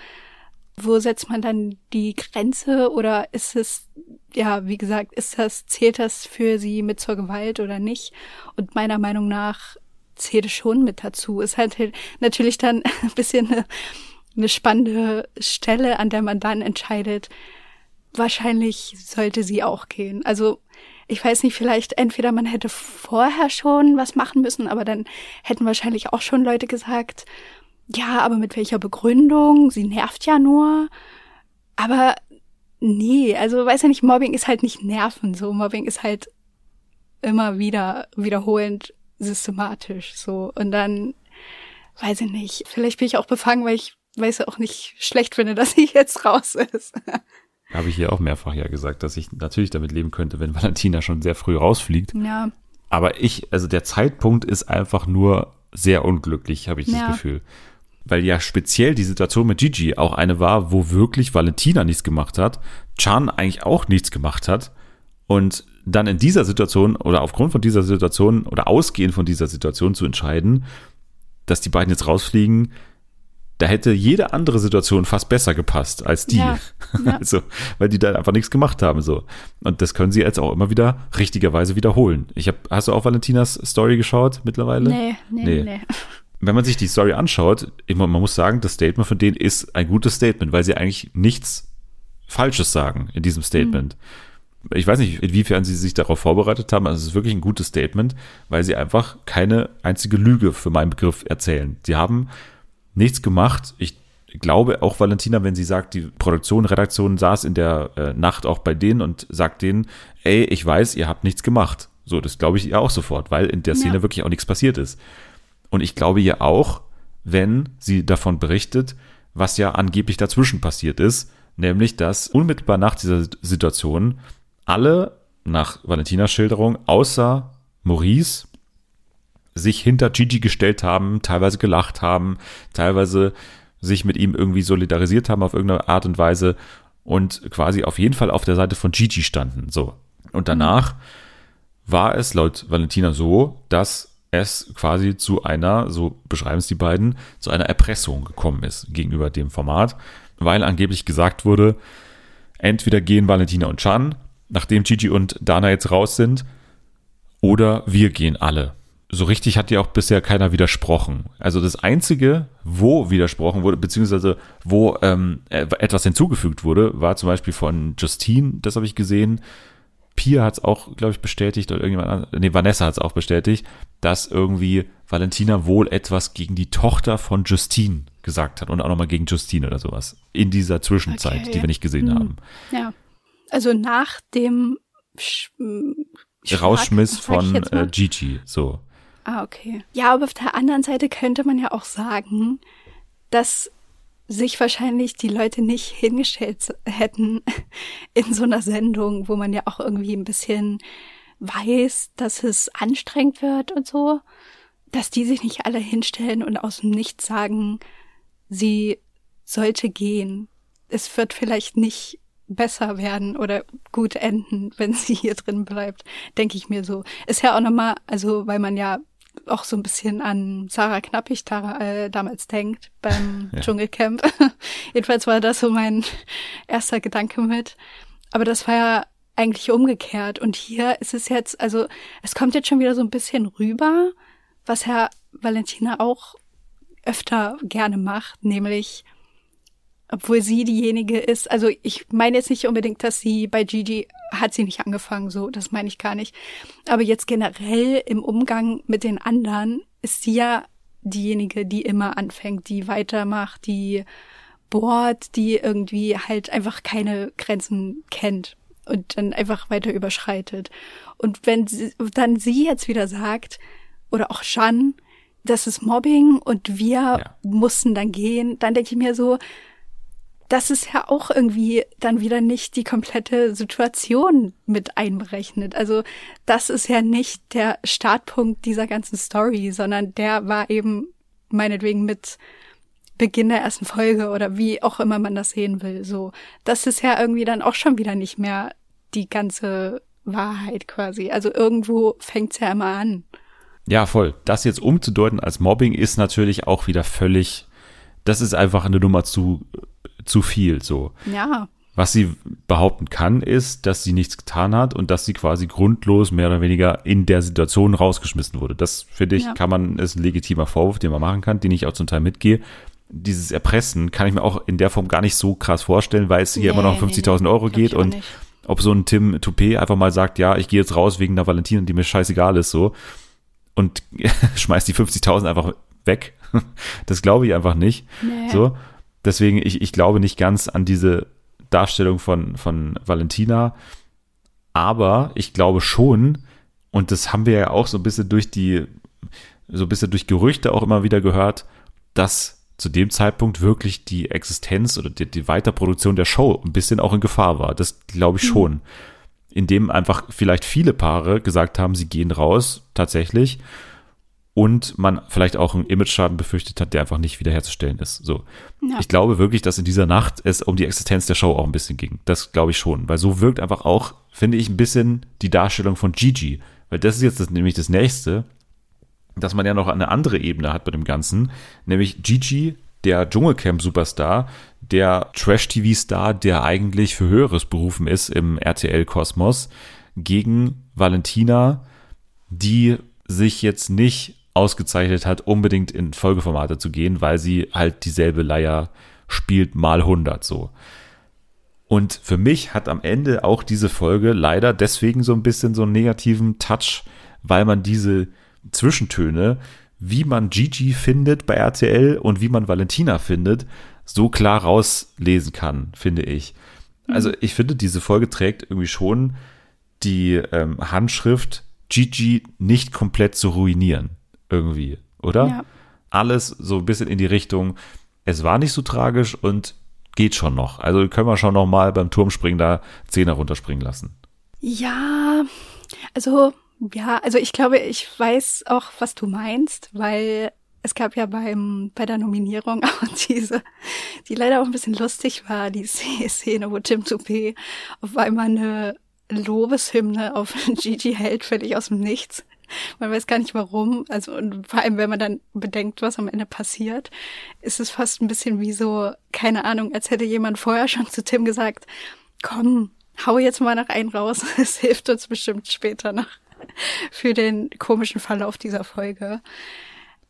wo setzt man dann die Grenze oder ist es, ja, wie gesagt, ist das, zählt das für sie mit zur Gewalt oder nicht? Und meiner Meinung nach zählt es schon mit dazu. Ist halt natürlich dann ein bisschen eine, eine spannende Stelle, an der man dann entscheidet, wahrscheinlich sollte sie auch gehen. Also ich weiß nicht, vielleicht entweder man hätte vorher schon was machen müssen, aber dann hätten wahrscheinlich auch schon Leute gesagt, ja, aber mit welcher Begründung? Sie nervt ja nur. Aber nee, also weiß ja nicht, Mobbing ist halt nicht nerven, so Mobbing ist halt immer wieder wiederholend systematisch so und dann weiß ich nicht, vielleicht bin ich auch befangen, weil ich weiß ja auch nicht schlecht finde, dass sie jetzt raus ist. Habe ich hier auch mehrfach ja gesagt, dass ich natürlich damit leben könnte, wenn Valentina schon sehr früh rausfliegt. Ja, Aber ich, also der Zeitpunkt ist einfach nur sehr unglücklich, habe ich Ja. das Gefühl. Weil ja speziell die Situation mit Gigi auch eine war, wo wirklich Valentina nichts gemacht hat, Chan eigentlich auch nichts gemacht hat und dann in dieser Situation oder aufgrund von dieser Situation oder ausgehend von dieser Situation zu entscheiden, dass die beiden jetzt rausfliegen, da hätte jede andere Situation fast besser gepasst als die. Ja, ja. Also, weil die da einfach nichts gemacht haben, so. Und das können sie jetzt auch immer wieder richtigerweise wiederholen. Ich habe, hast du auch Valentinas Story geschaut mittlerweile? nee, nee, Nee. nee. Wenn man sich die Story anschaut, immer, man muss sagen, das Statement von denen ist ein gutes Statement, weil sie eigentlich nichts Falsches sagen in diesem Statement. Ich weiß nicht, inwiefern sie sich darauf vorbereitet haben. Also es ist wirklich ein gutes Statement, weil sie einfach keine einzige Lüge für meinen Begriff erzählen. Sie haben nichts gemacht. Ich glaube auch Valentina, wenn sie sagt, die Produktion, Redaktion saß in der äh, Nacht auch bei denen und sagt denen, ey, ich weiß, ihr habt nichts gemacht. So, das glaube ich ihr auch sofort, weil in der Szene Ja. wirklich auch nichts passiert ist. Und ich glaube ihr auch, wenn sie davon berichtet, was ja angeblich dazwischen passiert ist, nämlich dass unmittelbar nach dieser Situation alle nach Valentinas Schilderung außer Maurice sich hinter Gigi gestellt haben, teilweise gelacht haben, teilweise sich mit ihm irgendwie solidarisiert haben auf irgendeine Art und Weise und quasi auf jeden Fall auf der Seite von Gigi standen. So. Und danach war es laut Valentina so, dass es quasi zu einer, so beschreiben es die beiden, zu einer Erpressung gekommen ist gegenüber dem Format, weil angeblich gesagt wurde, entweder gehen Valentina und Chan, nachdem Gigi und Dana jetzt raus sind, oder wir gehen alle. So richtig hat ja auch bisher keiner widersprochen. Also das Einzige, wo widersprochen wurde, beziehungsweise wo ähm, äh, etwas hinzugefügt wurde, war zum Beispiel von Justine, das habe ich gesehen. Pia hat es auch, glaube ich, bestätigt, oder irgendjemand, anderes- nee, Vanessa hat es auch bestätigt, dass irgendwie Valentina wohl etwas gegen die Tochter von Justine gesagt hat und auch nochmal gegen Justine oder sowas. In dieser Zwischenzeit, Okay. die wir nicht gesehen Hm. haben. Ja. Also nach dem Sch sag ich von äh, Gigi, so. Ah, okay. Ja, aber auf der anderen Seite könnte man ja auch sagen, dass sich wahrscheinlich die Leute nicht hingestellt hätten in so einer Sendung, wo man ja auch irgendwie ein bisschen weiß, dass es anstrengend wird und so, dass die sich nicht alle hinstellen und aus dem Nichts sagen, sie sollte gehen. es wird vielleicht nicht besser werden oder gut enden, wenn sie hier drin bleibt, denke ich mir so. Ist ja auch nochmal, also weil man ja auch so ein bisschen an Sarah Knappig äh, damals denkt beim Ja. Dschungelcamp. Jedenfalls war das so mein erster Gedanke mit. Aber das war ja eigentlich umgekehrt. Und hier ist es jetzt, also es kommt jetzt schon wieder so ein bisschen rüber, was Herr Valentina auch öfter gerne macht, nämlich obwohl sie diejenige ist, also ich meine jetzt nicht unbedingt, dass sie bei Gigi hat sie nicht angefangen, so, das meine ich gar nicht. Aber jetzt generell im Umgang mit den anderen ist sie ja diejenige, die immer anfängt, die weitermacht, die bohrt, die irgendwie halt einfach keine Grenzen kennt und dann einfach weiter überschreitet. Und wenn sie, dann sie jetzt wieder sagt, oder auch Jeanne, das ist Mobbing und wir Ja. mussten dann gehen, dann denke ich mir so, das ist ja auch irgendwie dann wieder nicht die komplette Situation mit einberechnet. Also das ist ja nicht der Startpunkt dieser ganzen Story, sondern der war eben meinetwegen mit Beginn der ersten Folge oder wie auch immer man das sehen will. So, das ist ja irgendwie dann auch schon wieder nicht mehr die ganze Wahrheit quasi. Also irgendwo fängt's ja immer an. Ja, voll. Das jetzt umzudeuten als Mobbing ist natürlich auch wieder völlig, das ist einfach eine Nummer zu, zu viel, so. Ja, Was sie behaupten kann, ist, dass sie nichts getan hat und dass sie quasi grundlos mehr oder weniger in der Situation rausgeschmissen wurde. Das finde ich, Ja. kann man, ist ein legitimer Vorwurf, den man machen kann, den ich auch zum Teil mitgehe. Dieses Erpressen kann ich mir auch in der Form gar nicht so krass vorstellen, weil es hier immer noch um Nee, 50.000 nee, Euro geht und nicht. ob so ein Tim Toupé einfach mal sagt, ja, ich gehe jetzt raus wegen einer Valentina, die mir scheißegal ist, so und schmeißt die 50.000 einfach weg. Das glaube ich einfach nicht. Nee. So, deswegen ich, ich glaube nicht ganz an diese Darstellung von von Valentina, aber ich glaube schon und das haben wir ja auch so ein bisschen durch die so ein bisschen durch Gerüchte auch immer wieder gehört, dass zu dem Zeitpunkt wirklich die Existenz oder die, die Weiterproduktion der Show ein bisschen auch in Gefahr war. Das glaube ich schon. Indem einfach vielleicht viele Paare gesagt haben, sie gehen raus, tatsächlich, und man vielleicht auch einen Image-Schaden befürchtet hat, der einfach nicht wiederherzustellen ist. So. Ja. Ich glaube wirklich, dass in dieser Nacht es um die Existenz der Show auch ein bisschen ging. Das glaube ich schon, weil so wirkt einfach auch, finde ich, ein bisschen die Darstellung von Gigi. Weil das ist jetzt das, nämlich das nächste, dass man ja noch eine andere Ebene hat bei dem Ganzen, nämlich Gigi, der Dschungelcamp-Superstar, der Trash-TV-Star, der eigentlich für Höheres berufen ist im RTL-Kosmos, gegen Valentina, die sich jetzt nicht ausgezeichnet hat, unbedingt in Folgeformate zu gehen, weil sie halt dieselbe Leier spielt mal 100 so. Und für mich hat am Ende auch diese Folge leider deswegen so ein bisschen so einen negativen Touch, weil man diese Zwischentöne, wie man Gigi findet bei RTL und wie man Valentina findet, so klar rauslesen kann, finde ich. Also ich finde, diese Folge trägt irgendwie schon die ähm, Handschrift, Gigi nicht komplett zu ruinieren. Irgendwie, oder? Ja. Alles so ein bisschen in die Richtung, es war nicht so tragisch und geht schon noch. Also können wir schon noch mal beim Turmspringen da Zehner runterspringen lassen. Ja, also ja, also ich glaube, ich weiß auch, was du meinst, weil es gab ja beim bei der Nominierung auch diese, die leider auch ein bisschen lustig war, die Szene, wo Tim Toupé auf einmal eine Lobeshymne auf Gigi hält, völlig aus dem Nichts. Man weiß gar nicht warum. Also und vor allem, wenn man dann bedenkt, was am Ende passiert, ist es fast ein bisschen wie so, keine Ahnung, als hätte jemand vorher schon zu Tim gesagt, komm, hau jetzt mal noch einen raus. Es hilft uns bestimmt später noch für den komischen Verlauf dieser Folge.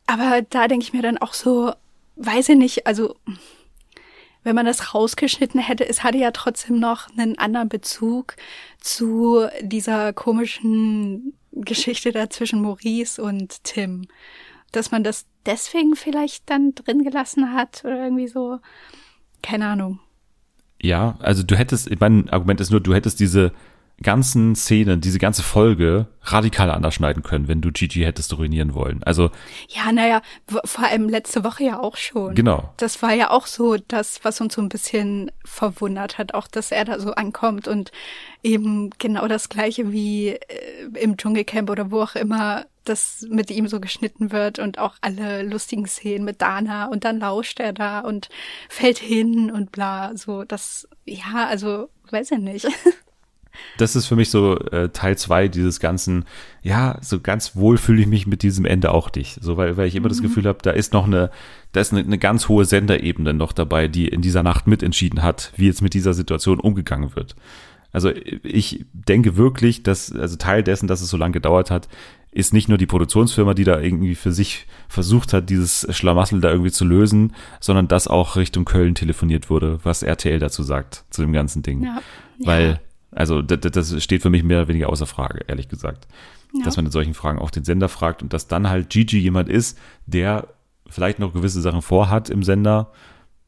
Aber da denke ich mir dann auch so, weiß ich nicht, also wenn man das rausgeschnitten hätte, es hatte ja trotzdem noch einen anderen Bezug zu dieser komischen Geschichte da zwischen Maurice und Tim. Dass man das deswegen vielleicht dann drin gelassen hat oder irgendwie so. Keine Ahnung. Ja, also du hättest, mein Argument ist nur, du hättest diese ganzen Szenen, diese ganze Folge radikal anders schneiden können, wenn du Gigi hättest ruinieren wollen. Also Ja, naja, vor allem letzte Woche ja auch schon. Genau. Das war ja auch so das, was uns so ein bisschen verwundert hat, auch dass er da so ankommt und eben genau das gleiche wie äh, im Dschungelcamp oder wo auch immer das mit ihm so geschnitten wird und auch alle lustigen Szenen mit Dana und dann lauscht er da und fällt hin und bla, so das, ja, also weiß ich nicht. das ist für mich so äh, Teil zwei dieses ganzen, ja, so ganz wohl fühle ich mich mit diesem Ende auch nicht. So, weil, weil ich immer das Gefühl habe, da ist noch eine, da ist eine, eine ganz hohe Senderebene noch dabei, die in dieser Nacht mitentschieden hat, wie jetzt mit dieser Situation umgegangen wird. Also ich denke wirklich, dass, also Teil dessen, dass es so lange gedauert hat, ist nicht nur die Produktionsfirma, die da irgendwie für sich versucht hat, dieses Schlamassel da irgendwie zu lösen, sondern dass auch Richtung Köln telefoniert wurde, was RTL dazu sagt, zu dem ganzen Ding. Ja. Weil, also das, das steht für mich mehr oder weniger außer Frage, ehrlich gesagt. Ja. Dass man in solchen Fragen auch den Sender fragt und dass dann halt Gigi jemand ist, der vielleicht noch gewisse Sachen vorhat im Sender,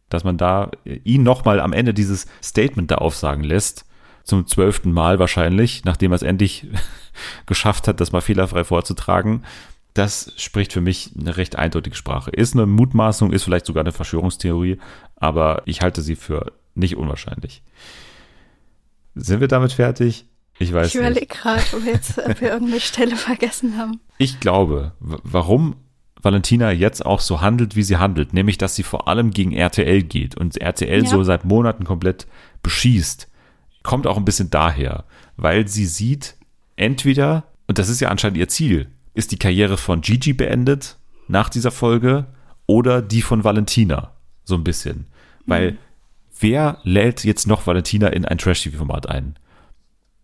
dass man da ihn nochmal am Ende dieses Statement da aufsagen lässt, zum zwölften Mal wahrscheinlich, nachdem er es endlich geschafft hat, das mal fehlerfrei vorzutragen. Das spricht für mich eine recht eindeutige Sprache. Ist eine Mutmaßung, ist vielleicht sogar eine Verschwörungstheorie, aber ich halte sie für nicht unwahrscheinlich. Sind wir damit fertig? Ich weiß Ich überlege nicht. gerade, ob, wir jetzt, ob wir irgendeine Stelle vergessen haben. Ich glaube, warum Valentina jetzt auch so handelt, wie sie handelt, nämlich dass sie vor allem gegen RTL geht und RTL Ja. so seit Monaten komplett beschießt, kommt auch ein bisschen daher, weil sie sieht, entweder, und das ist ja anscheinend ihr Ziel, ist die Karriere von Gigi beendet nach dieser Folge oder die von Valentina, so ein bisschen. Weil wer lädt jetzt noch Valentina in ein Trash-TV-Format ein?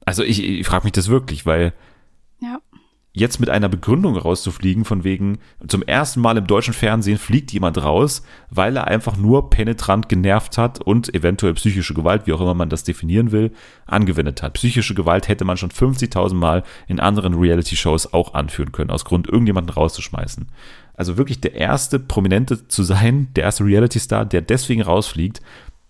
Also ich, ich frage mich das wirklich, weil Ja. jetzt mit einer Begründung rauszufliegen, von wegen, zum ersten Mal im deutschen Fernsehen fliegt jemand raus, weil er einfach nur penetrant genervt hat und eventuell psychische Gewalt, wie auch immer man das definieren will, angewendet hat. Psychische Gewalt hätte man schon 50.000 Mal in anderen Reality-Shows auch anführen können, aus Grund, irgendjemanden rauszuschmeißen. Also wirklich der erste Prominente zu sein, der erste Reality-Star, der deswegen rausfliegt,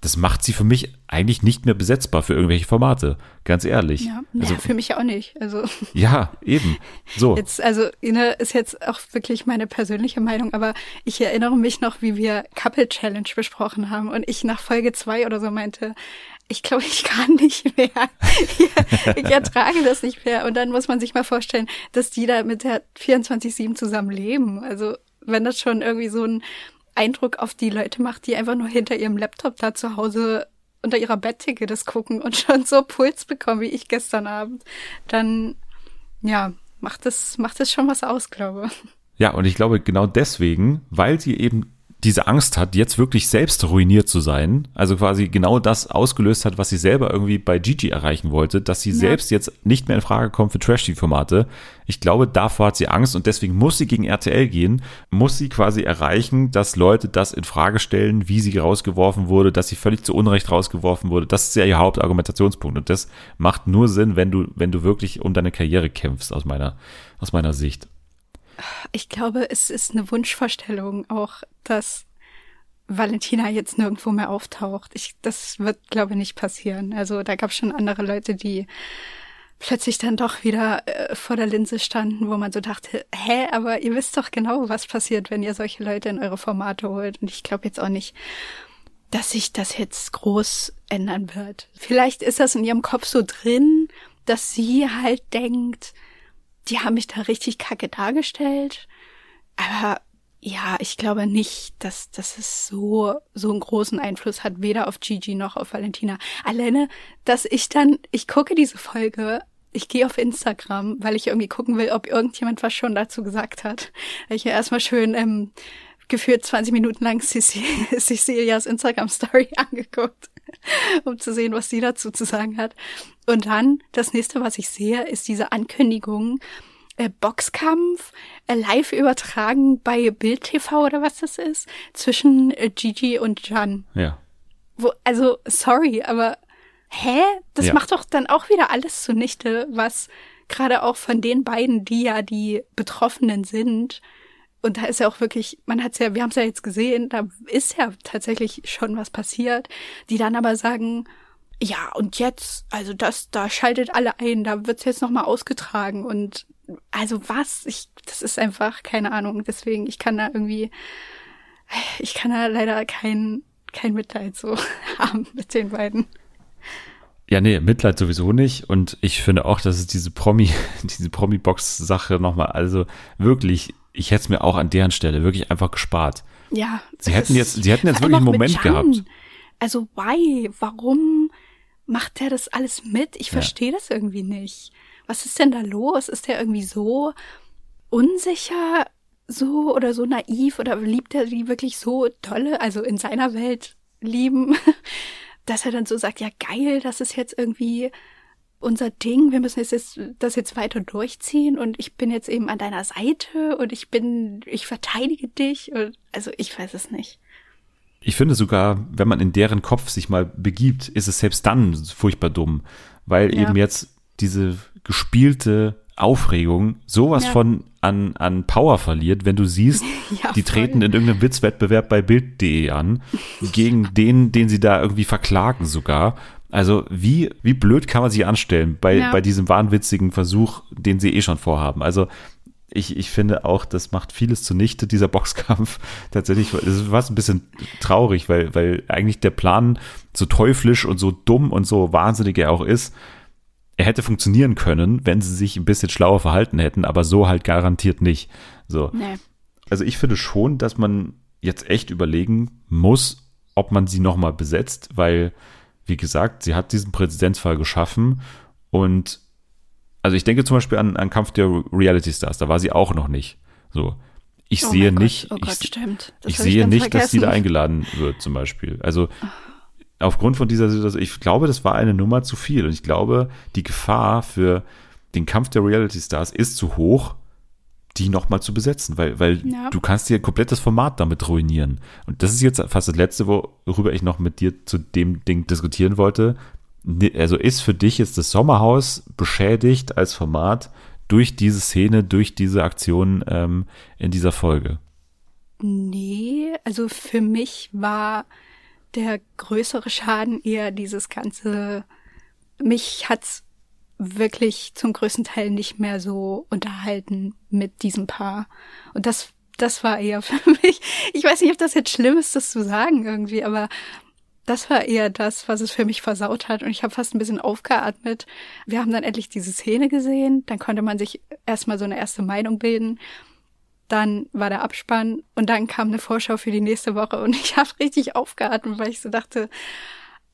das macht sie für mich eigentlich nicht mehr besetzbar für irgendwelche Formate. Ganz ehrlich. Ja, Also, ja, für mich auch nicht. Also ja, eben. So. jetzt, also ne, ist jetzt auch wirklich meine persönliche Meinung, aber ich erinnere mich noch, wie wir Couple Challenge besprochen haben und ich nach Folge zwei oder so meinte, ich glaube, ich kann nicht mehr. ich ertrage das nicht mehr. Und dann muss man sich mal vorstellen, dass die da mit der 24-7 zusammen leben. Also wenn das schon irgendwie so ein Eindruck auf die Leute macht, die einfach nur hinter ihrem Laptop da zu Hause unter ihrer Bettdecke das gucken und schon so Puls bekommen wie ich gestern Abend, dann ja, macht das, macht das schon was aus, glaube ich. Ja, und ich glaube genau deswegen, weil sie eben diese Angst hat, jetzt wirklich selbst ruiniert zu sein, also quasi genau das ausgelöst hat, was sie selber irgendwie bei Gigi erreichen wollte, dass sie selbst jetzt nicht mehr in Frage kommt für Trash-TV-Formate. Ich glaube, davor hat sie Angst und deswegen muss sie gegen RTL gehen, muss sie quasi erreichen, dass Leute das in Frage stellen, wie sie rausgeworfen wurde, dass sie völlig zu Unrecht rausgeworfen wurde. Das ist ja ihr Hauptargumentationspunkt und das macht nur Sinn, wenn du, wenn du wirklich um deine Karriere kämpfst, aus meiner, aus meiner Sicht. Ich glaube, es ist eine Wunschvorstellung auch, dass Valentina jetzt nirgendwo mehr auftaucht. Ich, das wird, glaube ich, nicht passieren. Also da gab es schon andere Leute, die plötzlich dann doch wieder äh, vor der Linse standen, wo man so dachte, hä, aber ihr wisst doch genau, was passiert, wenn ihr solche Leute in eure Formate holt. Und ich glaube jetzt auch nicht, dass sich das jetzt groß ändern wird. Vielleicht ist das in ihrem Kopf so drin, dass sie halt denkt, die haben mich da richtig kacke dargestellt. Aber ja, ich glaube nicht, dass, dass es so, so einen großen Einfluss hat, weder auf Gigi noch auf Valentina. Alleine, dass ich dann, ich gucke diese Folge, ich gehe auf Instagram, weil ich irgendwie gucken will, ob irgendjemand was schon dazu gesagt hat. Ich ja erstmal schön ähm, geführt 20 Minuten lang Cecil- Cecilias Instagram-Story angeguckt, um zu sehen, was sie dazu zu sagen hat. Und dann, das nächste, was ich sehe, ist diese Ankündigung, äh, Boxkampf, äh, live übertragen bei Bild TV oder was das ist, zwischen äh, Gigi und Jan. Ja. Wo, also, sorry, aber hä? Das Ja. macht doch dann auch wieder alles zunichte, was gerade auch von den beiden, die ja die Betroffenen sind, und da ist ja auch wirklich, man hat's ja, wir haben es ja jetzt gesehen, da ist ja tatsächlich schon was passiert, die dann aber sagen, ja, und jetzt, also das, da schaltet alle ein, da wird's jetzt nochmal ausgetragen und also was? Ich, das ist einfach, keine Ahnung. Deswegen, ich kann da irgendwie, ich kann da leider kein, kein Mitleid so haben mit den beiden. Ja, nee, Mitleid sowieso nicht. Und ich finde auch, dass es diese Promi, diese Promi-Box-Sache nochmal, also wirklich, ich hätte es mir auch an deren Stelle wirklich einfach gespart. Ja. Sie hätten jetzt, sie hätten jetzt wirklich einen Moment gehabt. Also why? Warum macht der das alles mit? Ich Ja. verstehe das irgendwie nicht. Was ist denn da los? Ist der irgendwie so unsicher, so oder so naiv oder liebt er die wirklich so tolle, also in seiner Welt lieben, dass er dann so sagt, ja geil, das ist jetzt irgendwie unser Ding, wir müssen jetzt, jetzt das jetzt weiter durchziehen und ich bin jetzt eben an deiner Seite und ich bin, ich verteidige dich und also ich weiß es nicht. Ich finde sogar, wenn man in deren Kopf sich mal begibt, ist es selbst dann furchtbar dumm, weil Ja. eben jetzt diese gespielte Aufregung sowas Ja. von an, an Power verliert, wenn du siehst, Ja, die voll. treten in irgendeinem Witzwettbewerb bei Bild.de an, gegen den, den sie da irgendwie verklagen sogar. Also wie, wie blöd kann man sich anstellen bei, Ja. bei diesem wahnwitzigen Versuch, den sie eh schon vorhaben. Also ich, ich finde auch, das macht vieles zunichte, dieser Boxkampf. Tatsächlich, es war ein bisschen traurig, weil, weil eigentlich der Plan so teuflisch und so dumm und so wahnsinnig er auch ist, er hätte funktionieren können, wenn sie sich ein bisschen schlauer verhalten hätten, aber so halt garantiert nicht. So. Nee. Also ich finde schon, dass man jetzt echt überlegen muss, ob man sie nochmal besetzt, weil, wie gesagt, sie hat diesen Präzedenzfall geschaffen und also ich denke zum Beispiel an, an Kampf der Reality Stars, da war sie auch noch nicht. So. Ich Oh sehe nicht, Oh Gott, ich, ich sehe nicht, dass sie da vergessen. eingeladen wird, zum Beispiel. Also aufgrund von dieser Situation, ich glaube, das war eine Nummer zu viel. Und ich glaube, die Gefahr für den Kampf der Reality Stars ist zu hoch, die nochmal zu besetzen, weil, weil Ja. du kannst dir ein komplettes Format damit ruinieren. Und das ist jetzt fast das Letzte, worüber ich noch mit dir zu dem Ding diskutieren wollte. Also ist für dich jetzt das Sommerhaus beschädigt als Format durch diese Szene, durch diese Aktion ähm, in dieser Folge? Nee, also für mich war der größere Schaden eher dieses ganze, mich hat's wirklich zum größten Teil nicht mehr so unterhalten mit diesem Paar. Und das, das war eher für mich, ich weiß nicht, ob das jetzt schlimm ist, das zu sagen irgendwie, aber das war eher das, was es für mich versaut hat. Und ich habe fast ein bisschen aufgeatmet. Wir haben dann endlich diese Szene gesehen. Dann konnte man sich erstmal so eine erste Meinung bilden. Dann war der Abspann und dann kam eine Vorschau für die nächste Woche und ich habe richtig aufgeatmet, weil ich so dachte,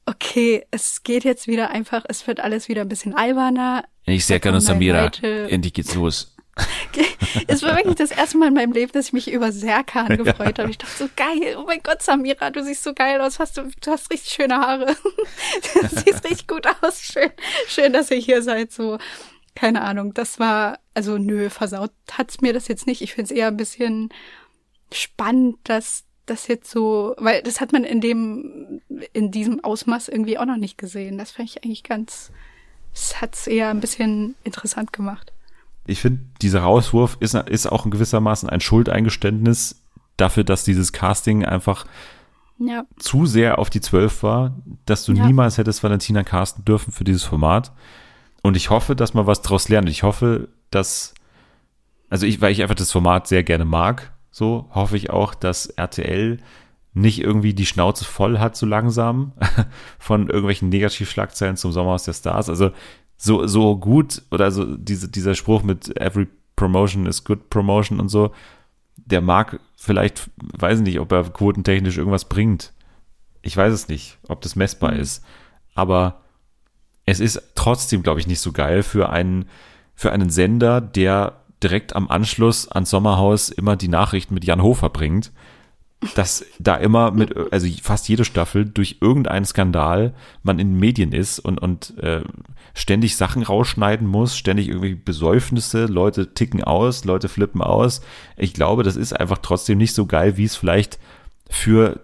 okay, es geht jetzt wieder einfach, es wird alles wieder ein bisschen alberner. Ich sehr gerne Samira. Leute- Endlich geht's los. Es war wirklich das erste Mal in meinem Leben, dass ich mich über Serkan gefreut habe. Ich dachte so, geil, oh mein Gott, Samira, du siehst so geil aus, hast du, du hast richtig schöne Haare. Du siehst richtig gut aus. Schön, schön, dass ihr hier seid. So, keine Ahnung. Das war, also nö, versaut hat's mir das jetzt nicht. Ich finde es eher ein bisschen spannend, dass das jetzt so, weil das hat man in dem, in diesem Ausmaß irgendwie auch noch nicht gesehen. Das fand ich eigentlich ganz, es hat's eher ein bisschen interessant gemacht. Ich finde, dieser Rauswurf ist, ist auch in gewissermaßen ein Schuldeingeständnis dafür, dass dieses Casting einfach Ja. zu sehr auf die Zwölf war, dass du Ja. niemals hättest Valentina casten dürfen für dieses Format. Und ich hoffe, dass man was draus lernt. Ich hoffe, dass, also ich, weil ich einfach das Format sehr gerne mag, so hoffe ich auch, dass RTL nicht irgendwie die Schnauze voll hat, so langsam, von irgendwelchen Negativschlagzeilen zum Sommerhaus der Stars. Also so, so gut oder so diese, dieser Spruch mit every promotion is good promotion und so, der mag vielleicht, weiß nicht, ob er quotentechnisch irgendwas bringt. Ich weiß es nicht, ob das messbar ist. Aber es ist trotzdem, glaube ich, nicht so geil für einen, für einen Sender, der direkt am Anschluss ans Sommerhaus immer die Nachrichten mit Jan Hofer bringt, dass da immer mit, also fast jede Staffel durch irgendeinen Skandal man in den Medien ist und, und äh, ständig Sachen rausschneiden muss, ständig irgendwie Besäufnisse, Leute ticken aus, Leute flippen aus. Ich glaube, das ist einfach trotzdem nicht so geil, wie es vielleicht für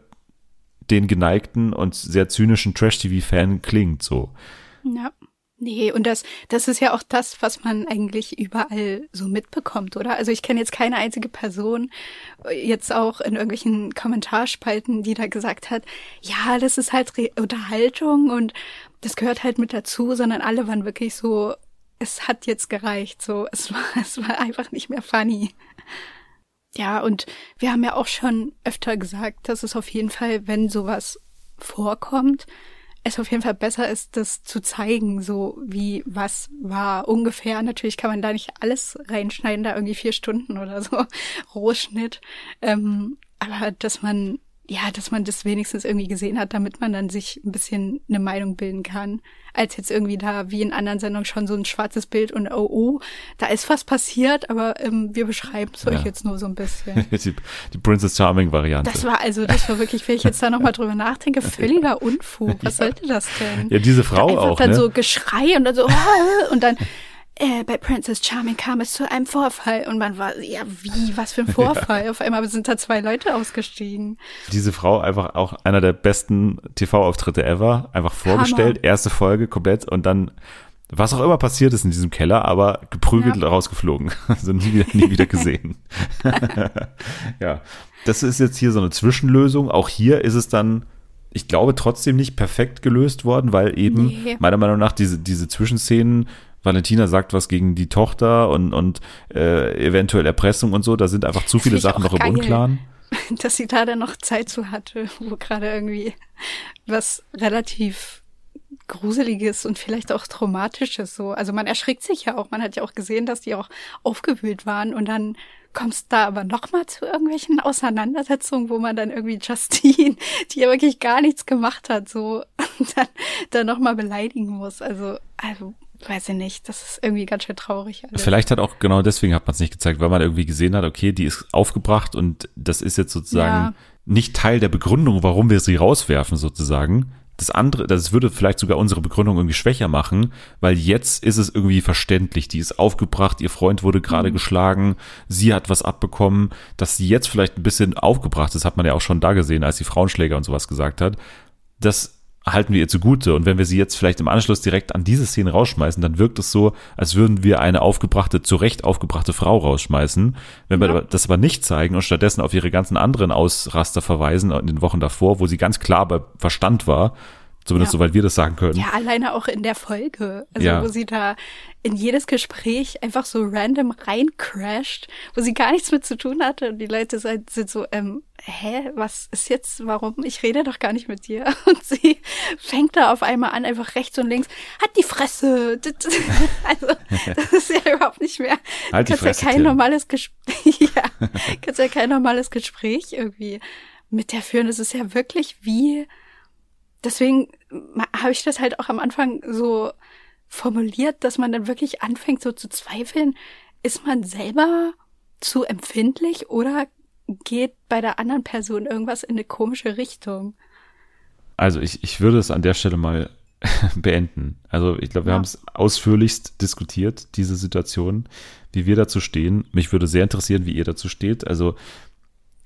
den geneigten und sehr zynischen Trash-TV-Fan klingt, so. Ja. Nee, und das, das ist ja auch das, was man eigentlich überall so mitbekommt, oder? Also ich kenne jetzt keine einzige Person, äh, jetzt auch in irgendwelchen Kommentarspalten, die da gesagt hat, ja, das ist halt Re Unterhaltung und das gehört halt mit dazu, sondern alle waren wirklich so, es hat jetzt gereicht, so, es war, es war einfach nicht mehr funny. Ja, und wir haben ja auch schon öfter gesagt, dass es auf jeden Fall, wenn sowas vorkommt, es auf jeden Fall besser ist, das zu zeigen, so wie was war ungefähr. Natürlich kann man da nicht alles reinschneiden, da irgendwie vier Stunden oder so Rohschnitt. Ähm, aber dass man ja, dass man das wenigstens irgendwie gesehen hat, damit man dann sich ein bisschen eine Meinung bilden kann, als jetzt irgendwie da wie in anderen Sendungen schon so ein schwarzes Bild und oh, oh, da ist was passiert, aber ähm, wir beschreiben es ja. euch jetzt nur so ein bisschen. die, die Princess Charming Variante. Das war also, das war wirklich, wenn ich jetzt da nochmal drüber nachdenke, völliger Unfug. Was ja. sollte das denn? Ja, diese Frau Einfach auch. dann ne? so Geschrei und dann so, oh, und dann äh, bei Princess Charming kam es zu einem Vorfall und man war, ja, wie, was für ein Vorfall? Ja. Auf einmal sind da zwei Leute ausgestiegen. Diese Frau einfach auch einer der besten TV-Auftritte ever, einfach vorgestellt, Hammer. erste Folge komplett und dann was auch immer passiert ist in diesem Keller, aber geprügelt ja. rausgeflogen. Also nie wieder, nie wieder gesehen. ja, das ist jetzt hier so eine Zwischenlösung. Auch hier ist es dann, ich glaube, trotzdem nicht perfekt gelöst worden, weil eben nee. meiner Meinung nach diese, diese Zwischenszenen Valentina sagt was gegen die Tochter und, und äh, eventuell Erpressung und so. Da sind einfach zu viele Sachen noch im Unklaren. Dass sie da dann noch Zeit zu hatte, wo gerade irgendwie was relativ Gruseliges und vielleicht auch Traumatisches so. Also man erschrickt sich ja auch. Man hat ja auch gesehen, dass die auch aufgewühlt waren und dann kommst da aber noch mal zu irgendwelchen Auseinandersetzungen, wo man dann irgendwie Justine, die ja wirklich gar nichts gemacht hat, so dann, dann noch mal beleidigen muss. Also, also weiß ich nicht, das ist irgendwie ganz schön traurig. Alles. Vielleicht hat auch genau deswegen hat man es nicht gezeigt, weil man irgendwie gesehen hat, okay, die ist aufgebracht und das ist jetzt sozusagen ja. nicht Teil der Begründung, warum wir sie rauswerfen sozusagen. Das andere, das würde vielleicht sogar unsere Begründung irgendwie schwächer machen, weil jetzt ist es irgendwie verständlich. Die ist aufgebracht, ihr Freund wurde gerade mhm. geschlagen, sie hat was abbekommen, dass sie jetzt vielleicht ein bisschen aufgebracht ist, hat man ja auch schon da gesehen, als die Frauenschläger und sowas gesagt hat. Das halten wir ihr zugute. Und wenn wir sie jetzt vielleicht im Anschluss direkt an diese Szene rausschmeißen, dann wirkt es so, als würden wir eine aufgebrachte, zu Recht aufgebrachte Frau rausschmeißen. Wenn wir ja. das aber nicht zeigen und stattdessen auf ihre ganzen anderen Ausraster verweisen in den Wochen davor, wo sie ganz klar bei Verstand war, Zumindest ja. soweit wir das sagen können. Ja, alleine auch in der Folge. Also ja. wo sie da in jedes Gespräch einfach so random reincrasht, wo sie gar nichts mit zu tun hatte. Und die Leute sind, so, ähm, hä, was ist jetzt, warum? Ich rede doch gar nicht mit dir. Und sie fängt da auf einmal an, einfach rechts und links, hat die Fresse. Also, das ist ja überhaupt nicht mehr. Halt die Fresse, ja kein Tim. normales Gespräch, ja, kannst ja kein normales Gespräch irgendwie mit der führen. Das ist ja wirklich wie, deswegen habe ich das halt auch am Anfang so formuliert, dass man dann wirklich anfängt so zu zweifeln, ist man selber zu empfindlich oder geht bei der anderen Person irgendwas in eine komische Richtung? Also ich, ich würde es an der Stelle mal beenden. Also ich glaube, wir ja. haben es ausführlichst diskutiert, diese Situation, wie wir dazu stehen. Mich würde sehr interessieren, wie ihr dazu steht. Also